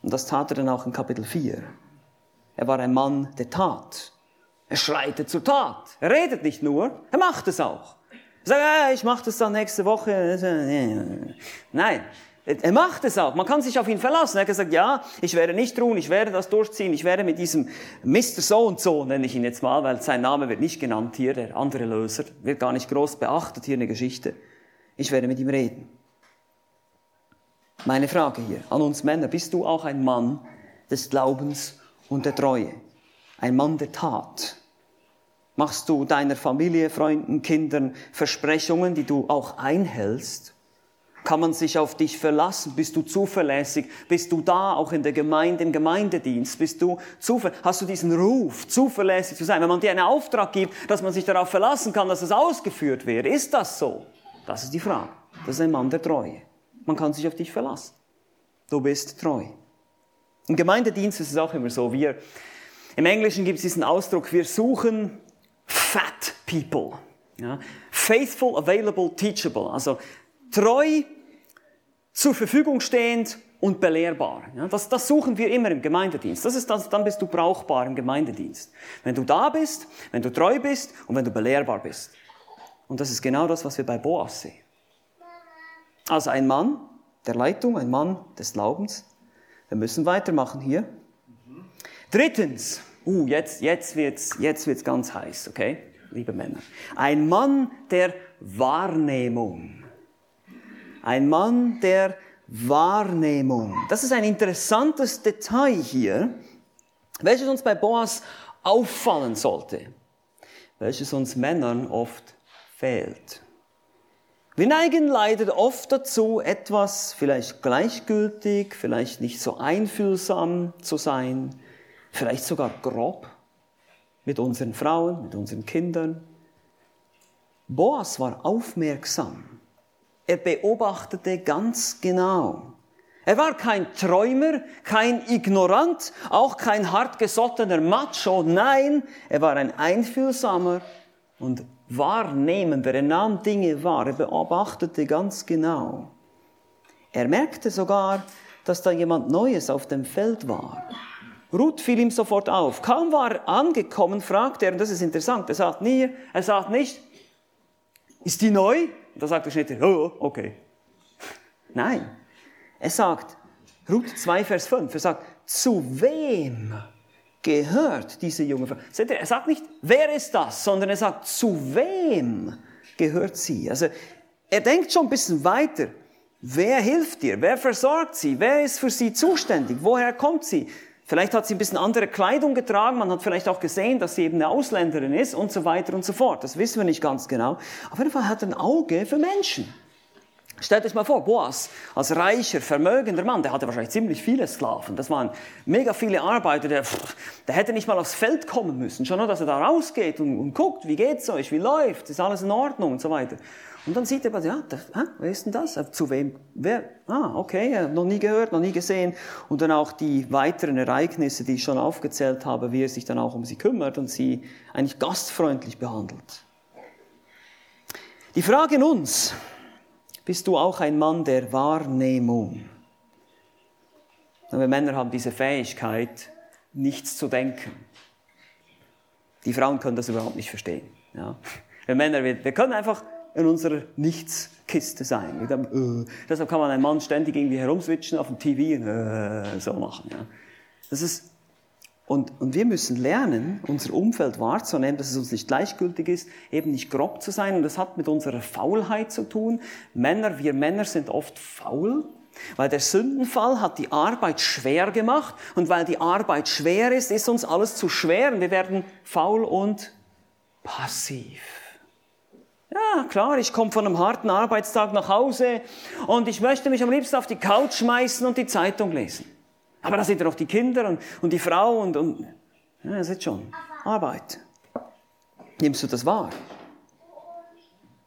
Und das tat er dann auch in Kapitel 4. Er war ein Mann der Tat. Er schreitet zur Tat. Er redet nicht nur, er macht es auch. Er sagt, ah, ich mache das dann nächste Woche. Nein, er macht es auch. Man kann sich auf ihn verlassen. Er hat gesagt, ja, ich werde nicht ruhen, ich werde das durchziehen, ich werde mit diesem Mr. So und so, nenne ich ihn jetzt mal, weil sein Name wird nicht genannt hier, der andere Löser, wird gar nicht groß beachtet hier in der Geschichte. Ich werde mit ihm reden. Meine Frage hier an uns Männer, bist du auch ein Mann des Glaubens und der Treue? Ein Mann der Tat? Machst du deiner Familie, Freunden, Kindern Versprechungen, die du auch einhältst? Kann man sich auf dich verlassen? Bist du zuverlässig? Bist du da auch in der Gemeinde, im Gemeindedienst? Bist du zuverlässig? Hast du diesen Ruf, zuverlässig zu sein? Wenn man dir einen Auftrag gibt, dass man sich darauf verlassen kann, dass es ausgeführt wird, ist das so? Das ist die Frage. Das ist ein Mann der Treue. Man kann sich auf dich verlassen. Du bist treu. Im Gemeindedienst ist es auch immer so. Wir, im Englischen gibt es diesen Ausdruck, wir suchen fat people. Ja? Faithful, available, teachable. Also treu, zur Verfügung stehend und belehrbar. Ja? Das, das suchen wir immer im Gemeindedienst. Das ist das, dann bist du brauchbar im Gemeindedienst. Wenn du da bist, wenn du treu bist und wenn du belehrbar bist. Und das ist genau das, was wir bei Boas sehen. Also ein Mann der Leitung, ein Mann des Glaubens. Wir müssen weitermachen hier. Drittens, uh, jetzt, jetzt wird's, jetzt wird's ganz heiß, okay? Liebe Männer. Ein Mann der Wahrnehmung. Ein Mann der Wahrnehmung. Das ist ein interessantes Detail hier, welches uns bei Boas auffallen sollte, welches uns Männern oft fehlt. Wir neigen leider oft dazu, etwas vielleicht gleichgültig, vielleicht nicht so einfühlsam zu sein, vielleicht sogar grob mit unseren Frauen, mit unseren Kindern. Boas war aufmerksam. Er beobachtete ganz genau. Er war kein Träumer, kein Ignorant, auch kein hartgesottener Macho. Nein, er war ein einfühlsamer und wahrnehmender. Er nahm Dinge wahr, er beobachtete ganz genau. Er merkte sogar, dass da jemand Neues auf dem Feld war. Ruth fiel ihm sofort auf. Kaum war er angekommen, fragte er, und das ist interessant, er sagt, nie, er sagt nicht, ist die neu? Und da sagt der Schnitter, oh, okay. Nein, er sagt, Ruth 2, Vers 5, er sagt, zu wem gehört diese junge Frau? Seht ihr, er sagt nicht, wer ist das, sondern er sagt, zu wem gehört sie? Also, er denkt schon ein bisschen weiter. Wer hilft dir? Wer versorgt sie? Wer ist für sie zuständig? Woher kommt sie? Vielleicht hat sie ein bisschen andere Kleidung getragen, man hat vielleicht auch gesehen, dass sie eben eine Ausländerin ist und so weiter und so fort. Das wissen wir nicht ganz genau. Auf jeden Fall hat ein Auge für Menschen. Stellt euch mal vor, Boas, als reicher, vermögender Mann, der hatte wahrscheinlich ziemlich viele Sklaven. Das waren mega viele Arbeiter. Der, der hätte nicht mal aufs Feld kommen müssen. Schon nur, dass er da rausgeht und, und guckt, wie geht's euch, wie läuft, ist alles in Ordnung und so weiter. Und dann sieht er, ja, das, hä, wer ist denn das? Zu wem? Wer? Ah, okay, noch nie gehört, noch nie gesehen. Und dann auch die weiteren Ereignisse, die ich schon aufgezählt habe, wie er sich dann auch um sie kümmert und sie eigentlich gastfreundlich behandelt. Die Frage in uns, bist du auch ein Mann der Wahrnehmung? Wir Männer haben diese Fähigkeit, nichts zu denken. Die Frauen können das überhaupt nicht verstehen. Ja. Wir Männer, wir, wir können einfach in unserer Nichtskiste sein. Dann, äh, deshalb kann man einen Mann ständig irgendwie herumswitchen auf dem TV und äh, so machen. Ja. Das ist, und, und wir müssen lernen, unser Umfeld wahrzunehmen, dass es uns nicht gleichgültig ist, eben nicht grob zu sein. Und das hat mit unserer Faulheit zu tun. Männer, wir Männer sind oft faul, weil der Sündenfall hat die Arbeit schwer gemacht. Und weil die Arbeit schwer ist, ist uns alles zu schwer. Und wir werden faul und passiv. Ja, klar, ich komme von einem harten Arbeitstag nach Hause und ich möchte mich am liebsten auf die Couch schmeißen und die Zeitung lesen. Aber da sind ja noch die Kinder und, und die Frau und, und ja, das ist schon Arbeit. Nimmst du das wahr?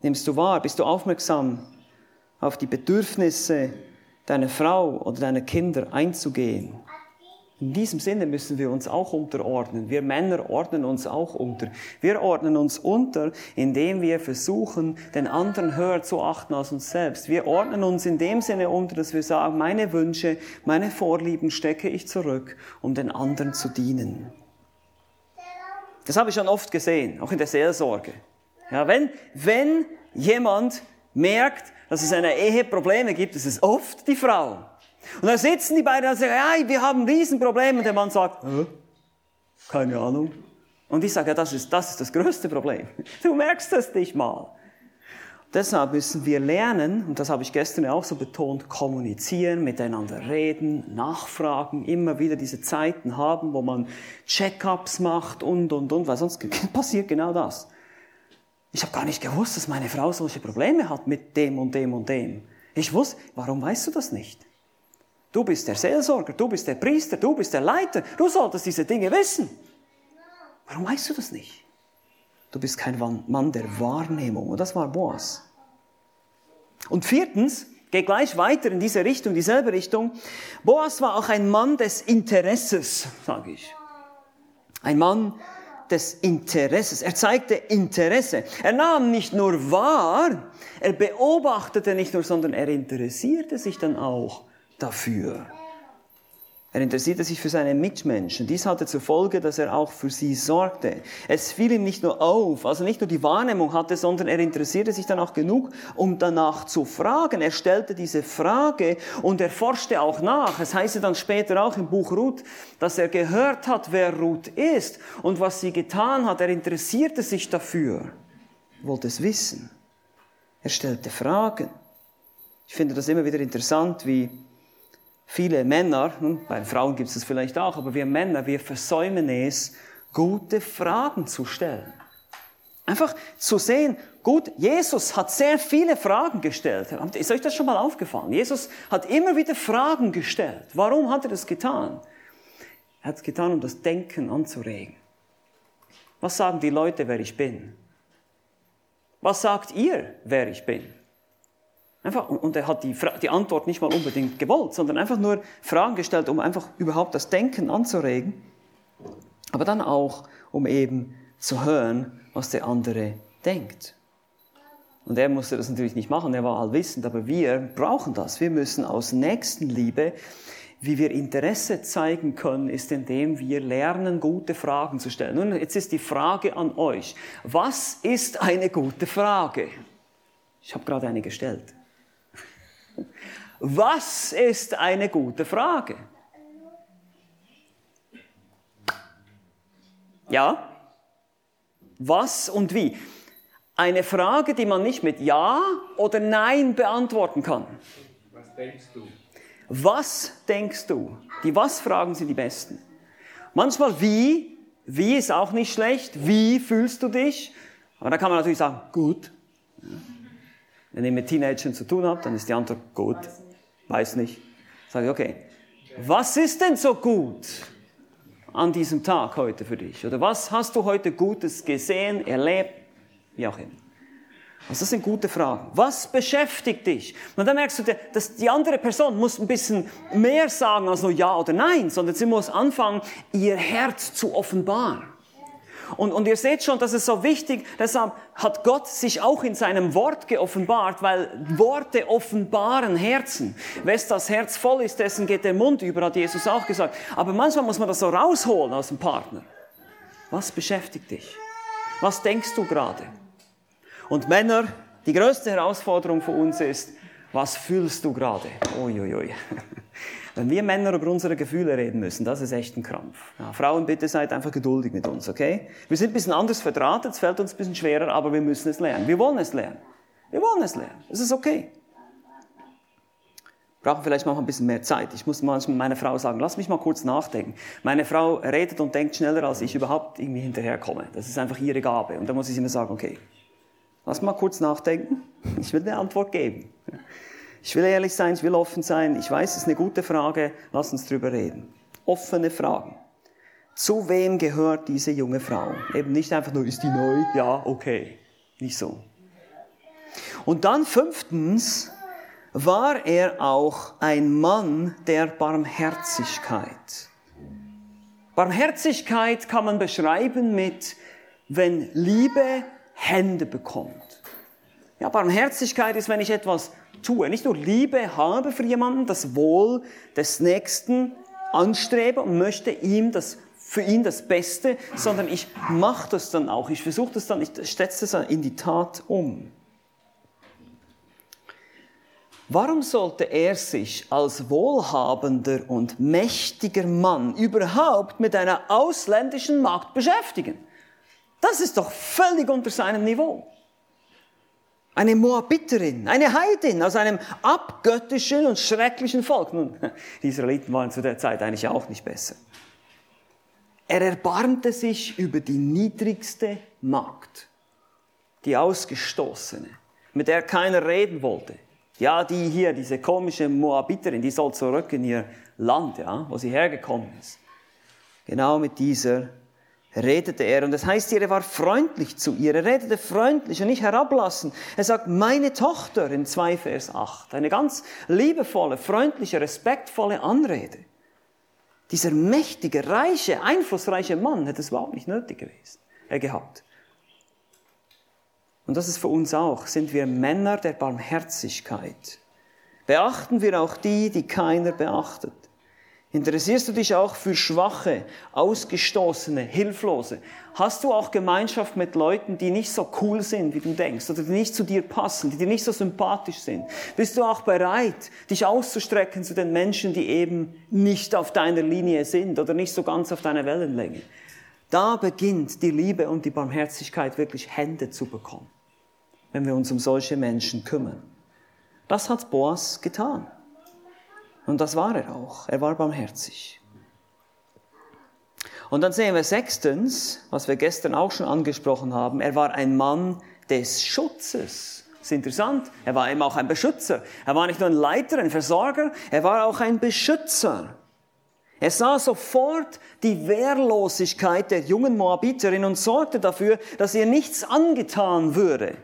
Nimmst du wahr? Bist du aufmerksam auf die Bedürfnisse deiner Frau oder deiner Kinder einzugehen? In diesem Sinne müssen wir uns auch unterordnen. Wir Männer ordnen uns auch unter. Wir ordnen uns unter, indem wir versuchen, den anderen höher zu achten als uns selbst. Wir ordnen uns in dem Sinne unter, dass wir sagen, meine Wünsche, meine Vorlieben stecke ich zurück, um den anderen zu dienen. Das habe ich schon oft gesehen, auch in der Seelsorge. Ja, wenn, wenn jemand merkt, dass es in einer Ehe Probleme gibt, ist es oft die Frau. Und da sitzen die beiden und sagen, ja, wir haben ein Riesenproblem. Und der Mann sagt, äh, keine Ahnung. Und ich sage, ja, das ist, das ist das größte Problem. Du merkst das nicht mal. Deshalb müssen wir lernen, und das habe ich gestern auch so betont, kommunizieren, miteinander reden, nachfragen, immer wieder diese Zeiten haben, wo man Check-ups macht und, und, und, weil sonst passiert genau das. Ich habe gar nicht gewusst, dass meine Frau solche Probleme hat mit dem und dem und dem. Ich wusste, warum weißt du das nicht? Du bist der Seelsorger, du bist der Priester, du bist der Leiter. Du solltest diese Dinge wissen. Warum weißt du das nicht? Du bist kein Mann der Wahrnehmung. Und das war Boas. Und viertens, geht gleich weiter in diese Richtung, dieselbe Richtung. Boas war auch ein Mann des Interesses, sage ich. Ein Mann des Interesses. Er zeigte Interesse. Er nahm nicht nur wahr, er beobachtete nicht nur, sondern er interessierte sich dann auch dafür. Er interessierte sich für seine Mitmenschen. Dies hatte zur Folge, dass er auch für sie sorgte. Es fiel ihm nicht nur auf, also nicht nur die Wahrnehmung hatte, sondern er interessierte sich dann auch genug, um danach zu fragen. Er stellte diese Frage und er forschte auch nach. Es heißt dann später auch im Buch Ruth, dass er gehört hat, wer Ruth ist und was sie getan hat. Er interessierte sich dafür, wollte es wissen. Er stellte Fragen. Ich finde das immer wieder interessant, wie viele Männer, hm, bei Frauen gibt es das vielleicht auch, aber wir Männer, wir versäumen es, gute Fragen zu stellen. Einfach zu sehen, gut, Jesus hat sehr viele Fragen gestellt. Ist euch das schon mal aufgefallen? Jesus hat immer wieder Fragen gestellt. Warum hat er das getan? Er hat es getan, um das Denken anzuregen. Was sagen die Leute, wer ich bin? Was sagt ihr, wer ich bin? Einfach, und er hat die, die Antwort nicht mal unbedingt gewollt, sondern einfach nur Fragen gestellt, um einfach überhaupt das Denken anzuregen, aber dann auch, um eben zu hören, was der andere denkt. Und er musste das natürlich nicht machen, er war allwissend, aber wir brauchen das. Wir müssen aus Nächstenliebe, wie wir Interesse zeigen können, ist, indem wir lernen, gute Fragen zu stellen. Nun, jetzt ist die Frage an euch. Was ist eine gute Frage? Ich habe gerade eine gestellt. Was ist eine gute Frage? Ja? Was und wie? Eine Frage, die man nicht mit Ja oder Nein beantworten kann. Was denkst du? Was denkst du? Die Was-Fragen sind die besten. Manchmal wie, wie ist auch nicht schlecht. Wie fühlst du dich? Aber da kann man natürlich sagen, gut. Wenn ihr mit Teenagern zu tun habt, dann ist die Antwort gut. Weiß nicht. Sage ich, okay. Was ist denn so gut an diesem Tag heute für dich? Oder was hast du heute Gutes gesehen, erlebt, wie auch immer? Also das sind gute Fragen. Was beschäftigt dich? Und dann merkst du, dass die andere Person muss ein bisschen mehr sagen als nur Ja oder Nein, sondern sie muss anfangen, ihr Herz zu offenbaren. Und, und ihr seht schon, das ist so wichtig, deshalb hat Gott sich auch in seinem Wort geoffenbart, weil Worte offenbaren Herzen. Wes das Herz voll ist, dessen geht der Mund über, hat Jesus auch gesagt. Aber manchmal muss man das so rausholen aus dem Partner. Was beschäftigt dich? Was denkst du gerade? Und Männer, die größte Herausforderung für uns ist, was fühlst du gerade? Uiuiui. Wenn wir Männer über unsere Gefühle reden müssen, das ist echt ein Krampf. Ja, Frauen, bitte seid einfach geduldig mit uns, okay? Wir sind ein bisschen anders verdrahtet, es fällt uns ein bisschen schwerer, aber wir müssen es lernen. Wir wollen es lernen. Wir wollen es lernen. Es ist okay. Brauchen vielleicht mal ein bisschen mehr Zeit. Ich muss manchmal meiner Frau sagen, lass mich mal kurz nachdenken. Meine Frau redet und denkt schneller, als ich überhaupt irgendwie hinterherkomme. Das ist einfach ihre Gabe. Und da muss ich immer sagen, okay, Lass mal kurz nachdenken. Ich will eine Antwort geben. Ich will ehrlich sein, ich will offen sein. Ich weiß, es ist eine gute Frage. Lass uns drüber reden. Offene Fragen. Zu wem gehört diese junge Frau? Eben nicht einfach nur, ist die neu? Ja, okay. Nicht so. Und dann fünftens, war er auch ein Mann der Barmherzigkeit. Barmherzigkeit kann man beschreiben mit, wenn Liebe Hände bekommt. Ja, Barmherzigkeit ist, wenn ich etwas tue, nicht nur Liebe habe für jemanden, das Wohl des Nächsten anstrebe und möchte ihm das für ihn das Beste, sondern ich mache das dann auch. Ich versuche das dann, ich setze das in die Tat um. Warum sollte er sich als wohlhabender und mächtiger Mann überhaupt mit einer ausländischen Magd beschäftigen? Das ist doch völlig unter seinem Niveau. Eine Moabiterin, eine Heidin aus einem abgöttischen und schrecklichen Volk. Nun, die Israeliten waren zu der Zeit eigentlich auch nicht besser. Er erbarmte sich über die niedrigste Magd, die Ausgestoßene, mit der keiner reden wollte. Ja, die hier, diese komische Moabiterin, die soll zurück in ihr Land, ja, wo sie hergekommen ist. Genau mit dieser redete er. Und das heißt hier, er war freundlich zu ihr. Er redete freundlich und nicht herablassen. Er sagt, meine Tochter in 2 Vers 8. Eine ganz liebevolle, freundliche, respektvolle Anrede. Dieser mächtige, reiche, einflussreiche Mann hätte es überhaupt nicht nötig gewesen, er gehabt. Und das ist für uns auch. Sind wir Männer der Barmherzigkeit? Beachten wir auch die, die keiner beachtet? Interessierst du dich auch für Schwache, Ausgestoßene, Hilflose? Hast du auch Gemeinschaft mit Leuten, die nicht so cool sind, wie du denkst, oder die nicht zu dir passen, die dir nicht so sympathisch sind? Bist du auch bereit, dich auszustrecken zu den Menschen, die eben nicht auf deiner Linie sind oder nicht so ganz auf deiner Wellenlänge? Da beginnt die Liebe und die Barmherzigkeit wirklich Hände zu bekommen, wenn wir uns um solche Menschen kümmern. Das hat Boas getan. Und das war er auch. Er war barmherzig. Und dann sehen wir sechstens, was wir gestern auch schon angesprochen haben, er war ein Mann des Schutzes. Das ist interessant. Er war eben auch ein Beschützer. Er war nicht nur ein Leiter, ein Versorger, er war auch ein Beschützer. Er sah sofort die Wehrlosigkeit der jungen Moabiterin und sorgte dafür, dass ihr nichts angetan würde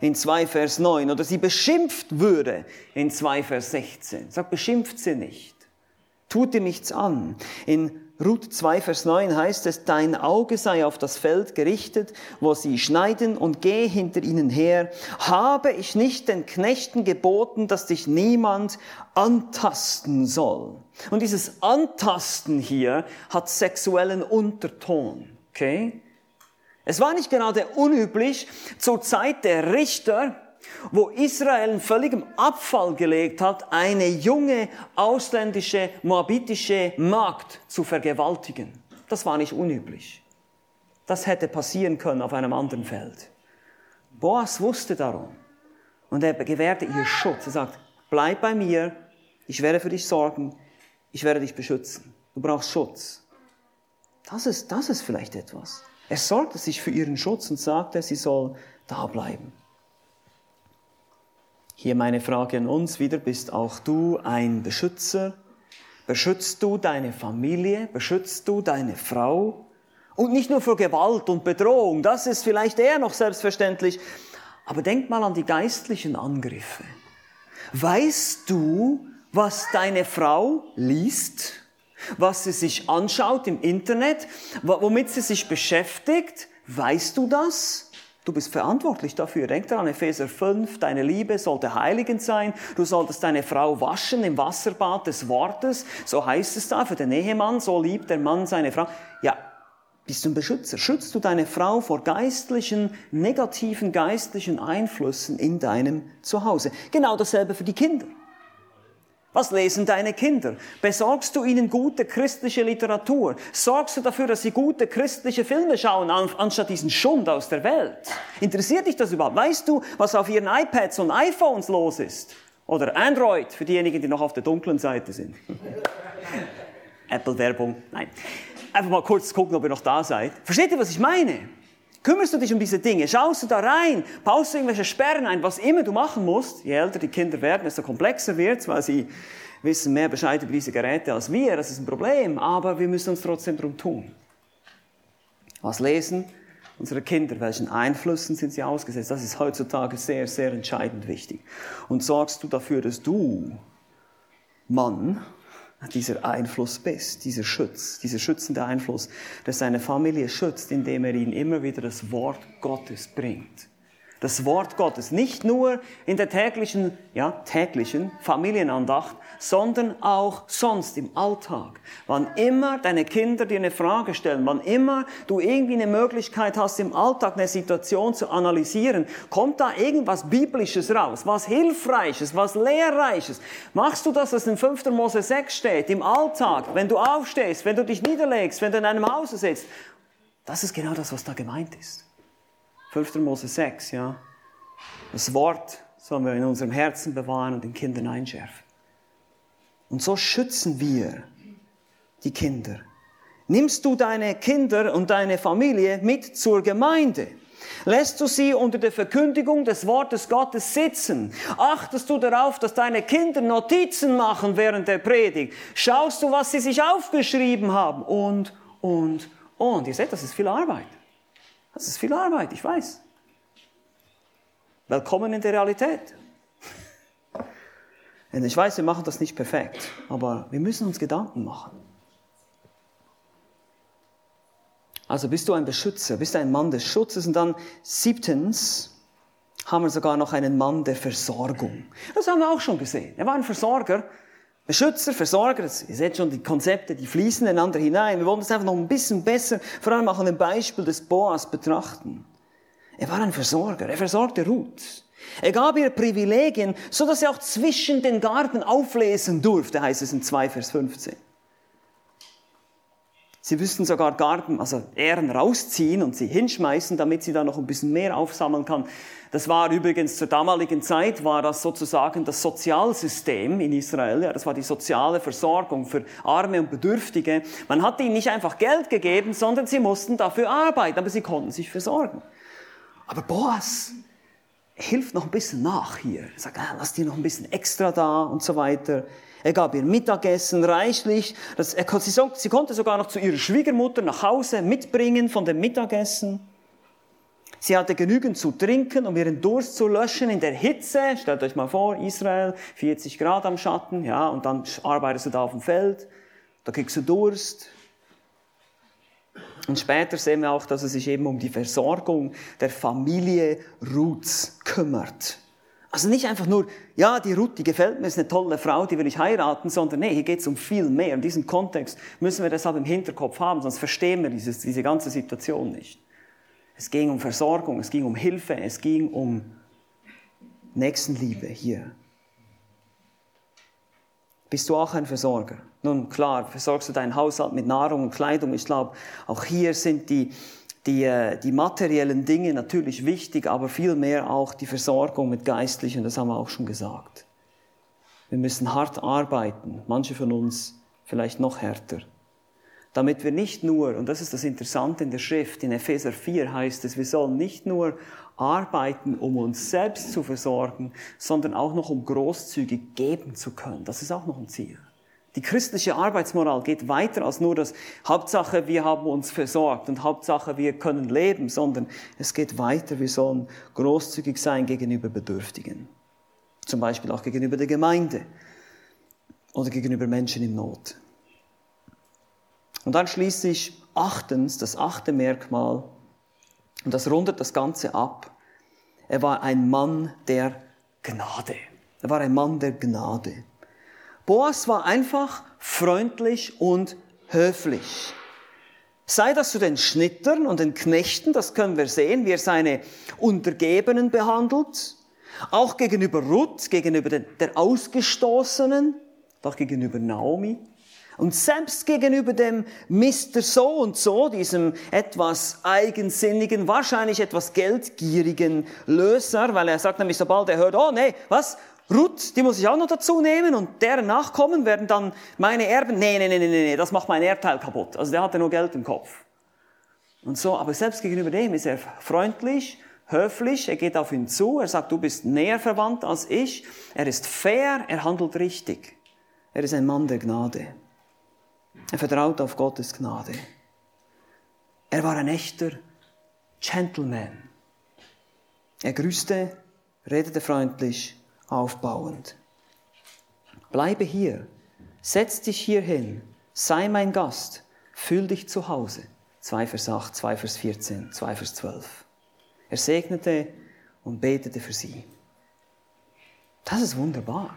in 2 Vers 9 oder sie beschimpft würde in 2 Vers 16. Sag, beschimpft sie nicht. Tut ihr nichts an. In Ruth 2 Vers 9 heißt es, dein Auge sei auf das Feld gerichtet, wo sie schneiden und geh hinter ihnen her. Habe ich nicht den Knechten geboten, dass dich niemand antasten soll? Und dieses Antasten hier hat sexuellen Unterton. Okay? Es war nicht gerade unüblich zur Zeit der Richter, wo Israel in völligem Abfall gelegt hat, eine junge ausländische moabitische Magd zu vergewaltigen. Das war nicht unüblich. Das hätte passieren können auf einem anderen Feld. Boas wusste darum und er gewährte ihr Schutz. Er sagt, bleib bei mir, ich werde für dich sorgen, ich werde dich beschützen. Du brauchst Schutz. Das ist, das ist vielleicht etwas. Er sorgte sich für ihren Schutz und sagte, sie soll da bleiben. Hier meine Frage an uns wieder, bist auch du ein Beschützer? Beschützt du deine Familie? Beschützt du deine Frau? Und nicht nur vor Gewalt und Bedrohung, das ist vielleicht eher noch selbstverständlich, aber denk mal an die geistlichen Angriffe. Weißt du, was deine Frau liest? Was sie sich anschaut im Internet? Womit sie sich beschäftigt? Weißt du das? Du bist verantwortlich dafür. Denk daran, Epheser 5, deine Liebe sollte heiligend sein. Du solltest deine Frau waschen im Wasserbad des Wortes. So heißt es da für den Ehemann. So liebt der Mann seine Frau. Ja, bist du ein Beschützer? Schützt du deine Frau vor geistlichen, negativen geistlichen Einflüssen in deinem Zuhause? Genau dasselbe für die Kinder. Was lesen deine Kinder? Besorgst du ihnen gute christliche Literatur? Sorgst du dafür, dass sie gute christliche Filme schauen, anstatt diesen Schund aus der Welt? Interessiert dich das überhaupt? Weißt du, was auf ihren iPads und iPhones los ist? Oder Android, für diejenigen, die noch auf der dunklen Seite sind. Apple-Werbung, nein. Einfach mal kurz gucken, ob ihr noch da seid. Versteht ihr, was ich meine? Kümmerst du dich um diese Dinge? Schaust du da rein? Baust du irgendwelche Sperren ein? Was immer du machen musst, je älter die Kinder werden, desto komplexer wird's, weil sie wissen mehr Bescheid über diese Geräte als wir. Das ist ein Problem, aber wir müssen uns trotzdem darum tun. Was lesen unsere Kinder? Welchen Einflüssen sind sie ausgesetzt? Das ist heutzutage sehr, sehr entscheidend wichtig. Und sorgst du dafür, dass du, Mann, dieser Einfluss bist, dieser Schutz, dieser schützende Einfluss, der seine Familie schützt, indem er ihnen immer wieder das Wort Gottes bringt das Wort Gottes. Nicht nur in der täglichen, ja, täglichen Familienandacht, sondern auch sonst im Alltag. Wann immer deine Kinder dir eine Frage stellen, wann immer du irgendwie eine Möglichkeit hast, im Alltag eine Situation zu analysieren, kommt da irgendwas Biblisches raus, was Hilfreiches, was Lehrreiches. Machst du das, was in 5. Mose 6 steht, im Alltag, wenn du aufstehst, wenn du dich niederlegst, wenn du in einem Hause sitzt? Das ist genau das, was da gemeint ist. 5. Mose 6, ja. Das Wort sollen wir in unserem Herzen bewahren und den Kindern einschärfen. Und so schützen wir die Kinder. Nimmst du deine Kinder und deine Familie mit zur Gemeinde? Lässt du sie unter der Verkündigung des Wortes Gottes sitzen? Achtest du darauf, dass deine Kinder Notizen machen während der Predigt? Schaust du, was sie sich aufgeschrieben haben? Und, und, und. Ihr seht, das ist viel Arbeit. Das ist viel Arbeit, ich weiß. Willkommen in der Realität. Und ich weiß, wir machen das nicht perfekt, aber wir müssen uns Gedanken machen. Also bist du ein Beschützer, bist du ein Mann des Schutzes und dann siebtens haben wir sogar noch einen Mann der Versorgung. Das haben wir auch schon gesehen. Er war ein Versorger, Beschützer, Versorger, ihr seht schon, die Konzepte, die fließen einander hinein. Wir wollen das einfach noch ein bisschen besser, vor allem auch an dem Beispiel des Boas betrachten. Er war ein Versorger, er versorgte Ruth. Er gab ihr Privilegien, so dass sie auch zwischen den Garten auflesen durfte, heißt es in 2 Vers 15. Sie wüssten sogar Garten, also Ähren rausziehen und sie hinschmeißen, damit sie da noch ein bisschen mehr aufsammeln kann. Das war übrigens zur damaligen Zeit, war das sozusagen das Sozialsystem in Israel. Ja, das war die soziale Versorgung für Arme und Bedürftige. Man hat ihnen nicht einfach Geld gegeben, sondern sie mussten dafür arbeiten, aber sie konnten sich versorgen. Aber Boas hilft noch ein bisschen nach hier. Er sagt, ah, lass dir noch ein bisschen extra da und so weiter. Er gab ihr Mittagessen reichlich. Das, er, sie, sie konnte sogar noch zu ihrer Schwiegermutter nach Hause mitbringen von dem Mittagessen. Sie hatte genügend zu trinken, um ihren Durst zu löschen in der Hitze. Stellt euch mal vor, Israel, 40 Grad am Schatten, ja, und dann arbeitest du da auf dem Feld. Da kriegst du Durst. Und später sehen wir auch, dass er sich eben um die Versorgung der Familie Ruths kümmert. Also nicht einfach nur, ja, die Ruth, die gefällt mir, ist eine tolle Frau, die will ich heiraten, sondern nee, hier geht es um viel mehr. In diesem Kontext müssen wir deshalb im Hinterkopf haben, sonst verstehen wir dieses, diese ganze Situation nicht. Es ging um Versorgung, es ging um Hilfe, es ging um Nächstenliebe hier. Bist du auch ein Versorger? Nun klar, versorgst du deinen Haushalt mit Nahrung und Kleidung. Ich glaube, auch hier sind die, die, äh, die materiellen Dinge natürlich wichtig, aber vielmehr auch die Versorgung mit Geistlichen, das haben wir auch schon gesagt. Wir müssen hart arbeiten, manche von uns vielleicht noch härter, damit wir nicht nur, und das ist das Interessante in der Schrift, in Epheser 4 heißt es, wir sollen nicht nur arbeiten, um uns selbst zu versorgen, sondern auch noch um großzügig geben zu können. Das ist auch noch ein Ziel. Die christliche Arbeitsmoral geht weiter als nur das Hauptsache, wir haben uns versorgt und Hauptsache, wir können leben, sondern es geht weiter, wir sollen großzügig sein gegenüber Bedürftigen. Zum Beispiel auch gegenüber der Gemeinde oder gegenüber Menschen in Not. Und dann schließlich achtens, das achte Merkmal, und das rundet das Ganze ab. Er war ein Mann der Gnade. Er war ein Mann der Gnade. Boas war einfach freundlich und höflich. Sei das zu den Schnittern und den Knechten, das können wir sehen, wie er seine Untergebenen behandelt. Auch gegenüber Ruth, gegenüber der Ausgestoßenen, auch gegenüber Naomi. Und selbst gegenüber dem Mr. So und so, diesem etwas eigensinnigen, wahrscheinlich etwas geldgierigen Löser, weil er sagt nämlich, sobald er hört, oh nee, was? Ruth, die muss ich auch noch dazu nehmen und deren Nachkommen werden dann meine Erben. Nee, nee, nee, nee, nee, das macht mein Erbteil kaputt. Also der hatte nur Geld im Kopf. Und so, aber selbst gegenüber dem ist er freundlich, höflich, er geht auf ihn zu, er sagt, du bist näher verwandt als ich, er ist fair, er handelt richtig. Er ist ein Mann der Gnade. Er vertraut auf Gottes Gnade. Er war ein echter Gentleman. Er grüßte, redete freundlich, aufbauend. Bleibe hier, setz dich hier hin, sei mein Gast, fühl dich zu Hause. 2 Vers 8, 2 Vers 14, 2 Vers 12. Er segnete und betete für sie. Das ist wunderbar.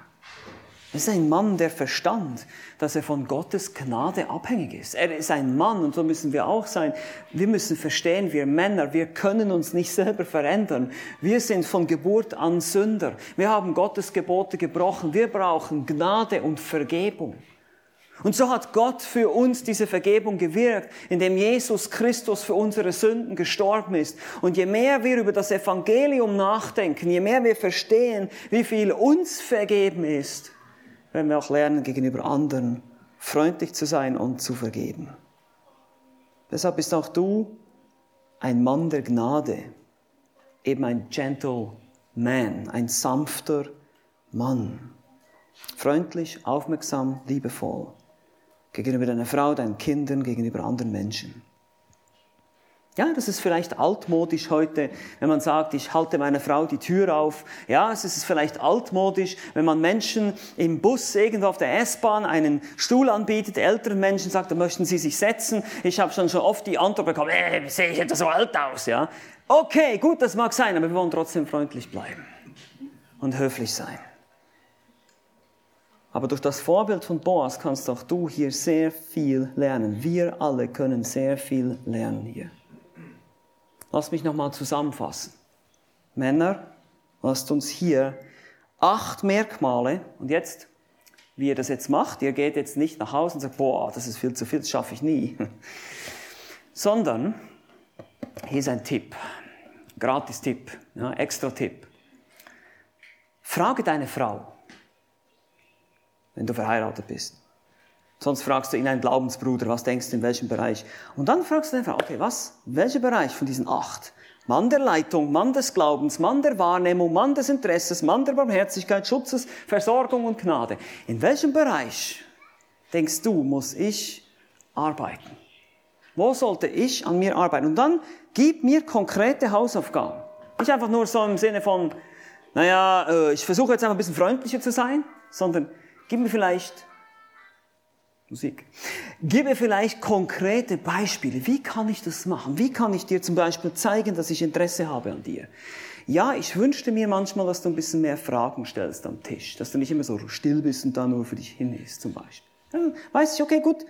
Es ist ein Mann, der verstand, dass er von Gottes Gnade abhängig ist. Er ist ein Mann und so müssen wir auch sein. Wir müssen verstehen, wir Männer, wir können uns nicht selber verändern. Wir sind von Geburt an Sünder. Wir haben Gottes Gebote gebrochen. Wir brauchen Gnade und Vergebung. Und so hat Gott für uns diese Vergebung gewirkt, indem Jesus Christus für unsere Sünden gestorben ist. Und je mehr wir über das Evangelium nachdenken, je mehr wir verstehen, wie viel uns vergeben ist, werden wir auch lernen, gegenüber anderen freundlich zu sein und zu vergeben. Deshalb bist auch du ein Mann der Gnade, eben ein gentle man, ein sanfter Mann. Freundlich, aufmerksam, liebevoll. Gegenüber deiner Frau, deinen Kindern, gegenüber anderen Menschen. Ja, das ist vielleicht altmodisch heute, wenn man sagt, ich halte meiner Frau die Tür auf. Ja, es ist vielleicht altmodisch, wenn man Menschen im Bus irgendwo auf der S-Bahn einen Stuhl anbietet, älteren Menschen sagt, da möchten sie sich setzen. Ich habe schon schon oft die Antwort bekommen, äh, sehe ich etwas so alt aus, ja. Okay, gut, das mag sein, aber wir wollen trotzdem freundlich bleiben und höflich sein. Aber durch das Vorbild von Boas kannst auch du hier sehr viel lernen. Wir alle können sehr viel lernen hier. Lass mich nochmal zusammenfassen. Männer, lasst uns hier acht Merkmale und jetzt, wie ihr das jetzt macht, ihr geht jetzt nicht nach Hause und sagt, boah, das ist viel zu viel, das schaffe ich nie. Sondern, hier ist ein Tipp, Gratis-Tipp, ja, Extra-Tipp. Frage deine Frau, wenn du verheiratet bist. Sonst fragst du ihn einen Glaubensbruder, was denkst du in welchem Bereich? Und dann fragst du den Frau, okay, was? Welcher Bereich von diesen acht? Mann der Leitung, Mann des Glaubens, Mann der Wahrnehmung, Mann des Interesses, Mann der Barmherzigkeit, Schutzes, Versorgung und Gnade. In welchem Bereich denkst du, muss ich arbeiten? Wo sollte ich an mir arbeiten? Und dann gib mir konkrete Hausaufgaben. Nicht einfach nur so im Sinne von, naja, äh, ich versuche jetzt einfach ein bisschen freundlicher zu sein, sondern gib mir vielleicht Musik. Gib vielleicht konkrete Beispiele. Wie kann ich das machen? Wie kann ich dir zum Beispiel zeigen, dass ich Interesse habe an dir? Ja, ich wünschte mir manchmal, dass du ein bisschen mehr Fragen stellst am Tisch, dass du nicht immer so still bist und da nur für dich hin ist, zum Beispiel. Dann weiß ich, okay, gut,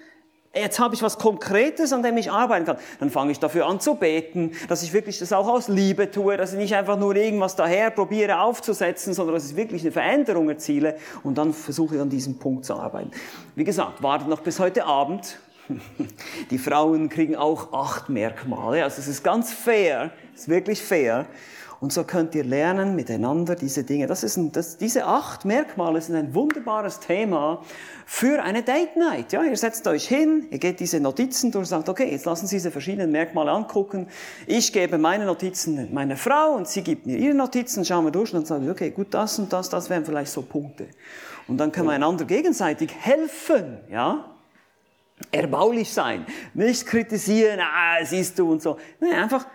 jetzt habe ich was Konkretes, an dem ich arbeiten kann. Dann fange ich dafür an zu beten, dass ich wirklich das auch aus Liebe tue, dass ich nicht einfach nur irgendwas daher probiere aufzusetzen, sondern dass ich wirklich eine Veränderung erziele und dann versuche ich an diesem Punkt zu arbeiten. Wie gesagt, wartet noch bis heute Abend. Die Frauen kriegen auch acht Merkmale, also es ist ganz fair, es ist wirklich fair. Und so könnt ihr lernen miteinander diese Dinge. Das ist ein, das, diese acht Merkmale sind ein wunderbares Thema für eine Date Night. Ja, ihr setzt euch hin, ihr geht diese Notizen durch und sagt, okay, jetzt lassen Sie diese verschiedenen Merkmale angucken. Ich gebe meine Notizen meiner Frau und sie gibt mir ihre Notizen, schauen wir durch und dann sagen wir, okay, gut, das und das, das wären vielleicht so Punkte. Und dann können wir einander gegenseitig helfen, ja erbaulich sein. Nicht kritisieren, ah, siehst du und so. Nein, einfach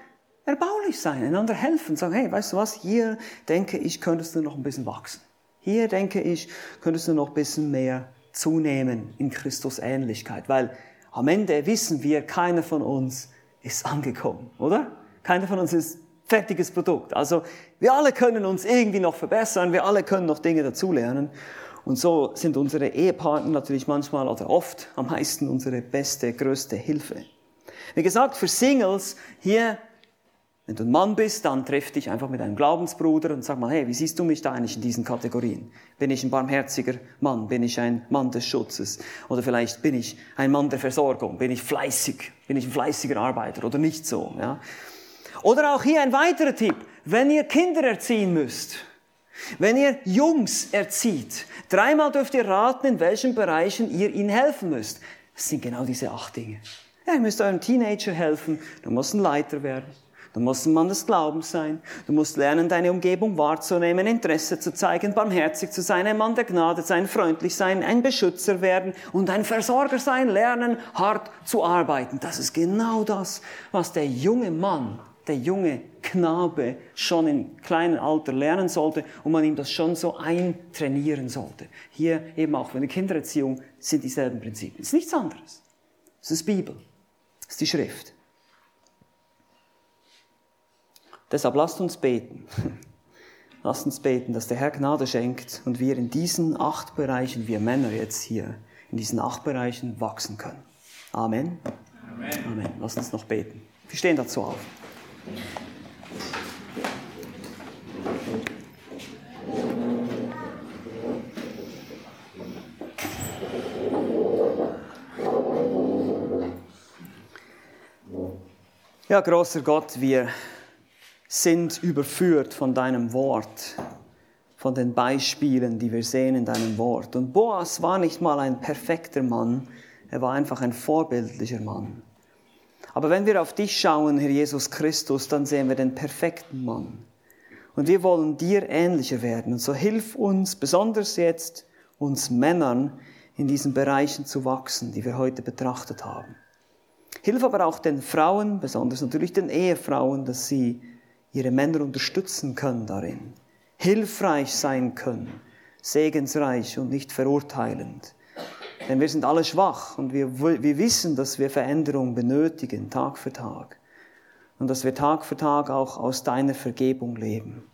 erbaulich sein, einander helfen, sagen, hey, weißt du was, hier denke ich, könntest du noch ein bisschen wachsen. Hier denke ich, könntest du noch ein bisschen mehr zunehmen in Christus Ähnlichkeit, weil am Ende wissen wir, keiner von uns ist angekommen, oder? Keiner von uns ist fertiges Produkt. Also wir alle können uns irgendwie noch verbessern, wir alle können noch Dinge dazulernen. Und so sind unsere Ehepartner natürlich manchmal oder oft am meisten unsere beste, größte Hilfe. Wie gesagt, für Singles hier, wenn du ein Mann bist, dann treff dich einfach mit einem Glaubensbruder und sag mal, hey, wie siehst du mich da eigentlich in diesen Kategorien? Bin ich ein barmherziger Mann? Bin ich ein Mann des Schutzes? Oder vielleicht bin ich ein Mann der Versorgung? Bin ich fleißig? Bin ich ein fleißiger Arbeiter oder nicht so? Ja? Oder auch hier ein weiterer Tipp. Wenn ihr Kinder erziehen müsst, wenn ihr Jungs erzieht, dreimal dürft ihr raten, in welchen Bereichen ihr ihnen helfen müsst. Das sind genau diese acht Dinge. Ja, ihr müsst eurem Teenager helfen, du musst ein Leiter werden. Du musst ein Mann des Glaubens sein. Du musst lernen, deine Umgebung wahrzunehmen, Interesse zu zeigen, barmherzig zu sein, ein Mann der Gnade sein, freundlich sein, ein Beschützer werden und ein Versorger sein, lernen, hart zu arbeiten. Das ist genau das, was der junge Mann der junge Knabe schon im kleinen Alter lernen sollte und man ihm das schon so eintrainieren sollte. Hier eben auch für die Kindererziehung sind dieselben Prinzipien. Es ist nichts anderes. Es ist Bibel. Es ist die Schrift. Deshalb lasst uns beten. Lasst uns beten, dass der Herr Gnade schenkt und wir in diesen acht Bereichen, wir Männer jetzt hier, in diesen acht Bereichen wachsen können. Amen. Amen. Amen. Lasst uns noch beten. Wir stehen dazu auf. Ja, großer Gott, wir sind überführt von deinem Wort, von den Beispielen, die wir sehen in deinem Wort. Und Boas war nicht mal ein perfekter Mann, er war einfach ein vorbildlicher Mann. Aber wenn wir auf dich schauen, Herr Jesus Christus, dann sehen wir den perfekten Mann. Und wir wollen dir ähnlicher werden. Und so hilf uns, besonders jetzt uns Männern, in diesen Bereichen zu wachsen, die wir heute betrachtet haben. Hilf aber auch den Frauen, besonders natürlich den Ehefrauen, dass sie ihre Männer unterstützen können darin, hilfreich sein können, segensreich und nicht verurteilend. Denn wir sind alle schwach und wir, wir wissen, dass wir Veränderung benötigen, Tag für Tag. Und dass wir Tag für Tag auch aus deiner Vergebung leben.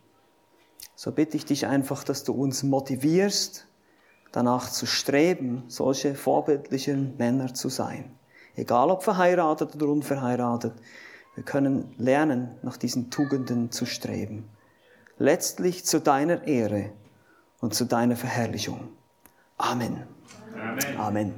So bitte ich dich einfach, dass du uns motivierst, danach zu streben, solche vorbildlichen Männer zu sein. Egal ob verheiratet oder unverheiratet, wir können lernen, nach diesen Tugenden zu streben. Letztlich zu deiner Ehre und zu deiner Verherrlichung. Amen. Amen. Amen.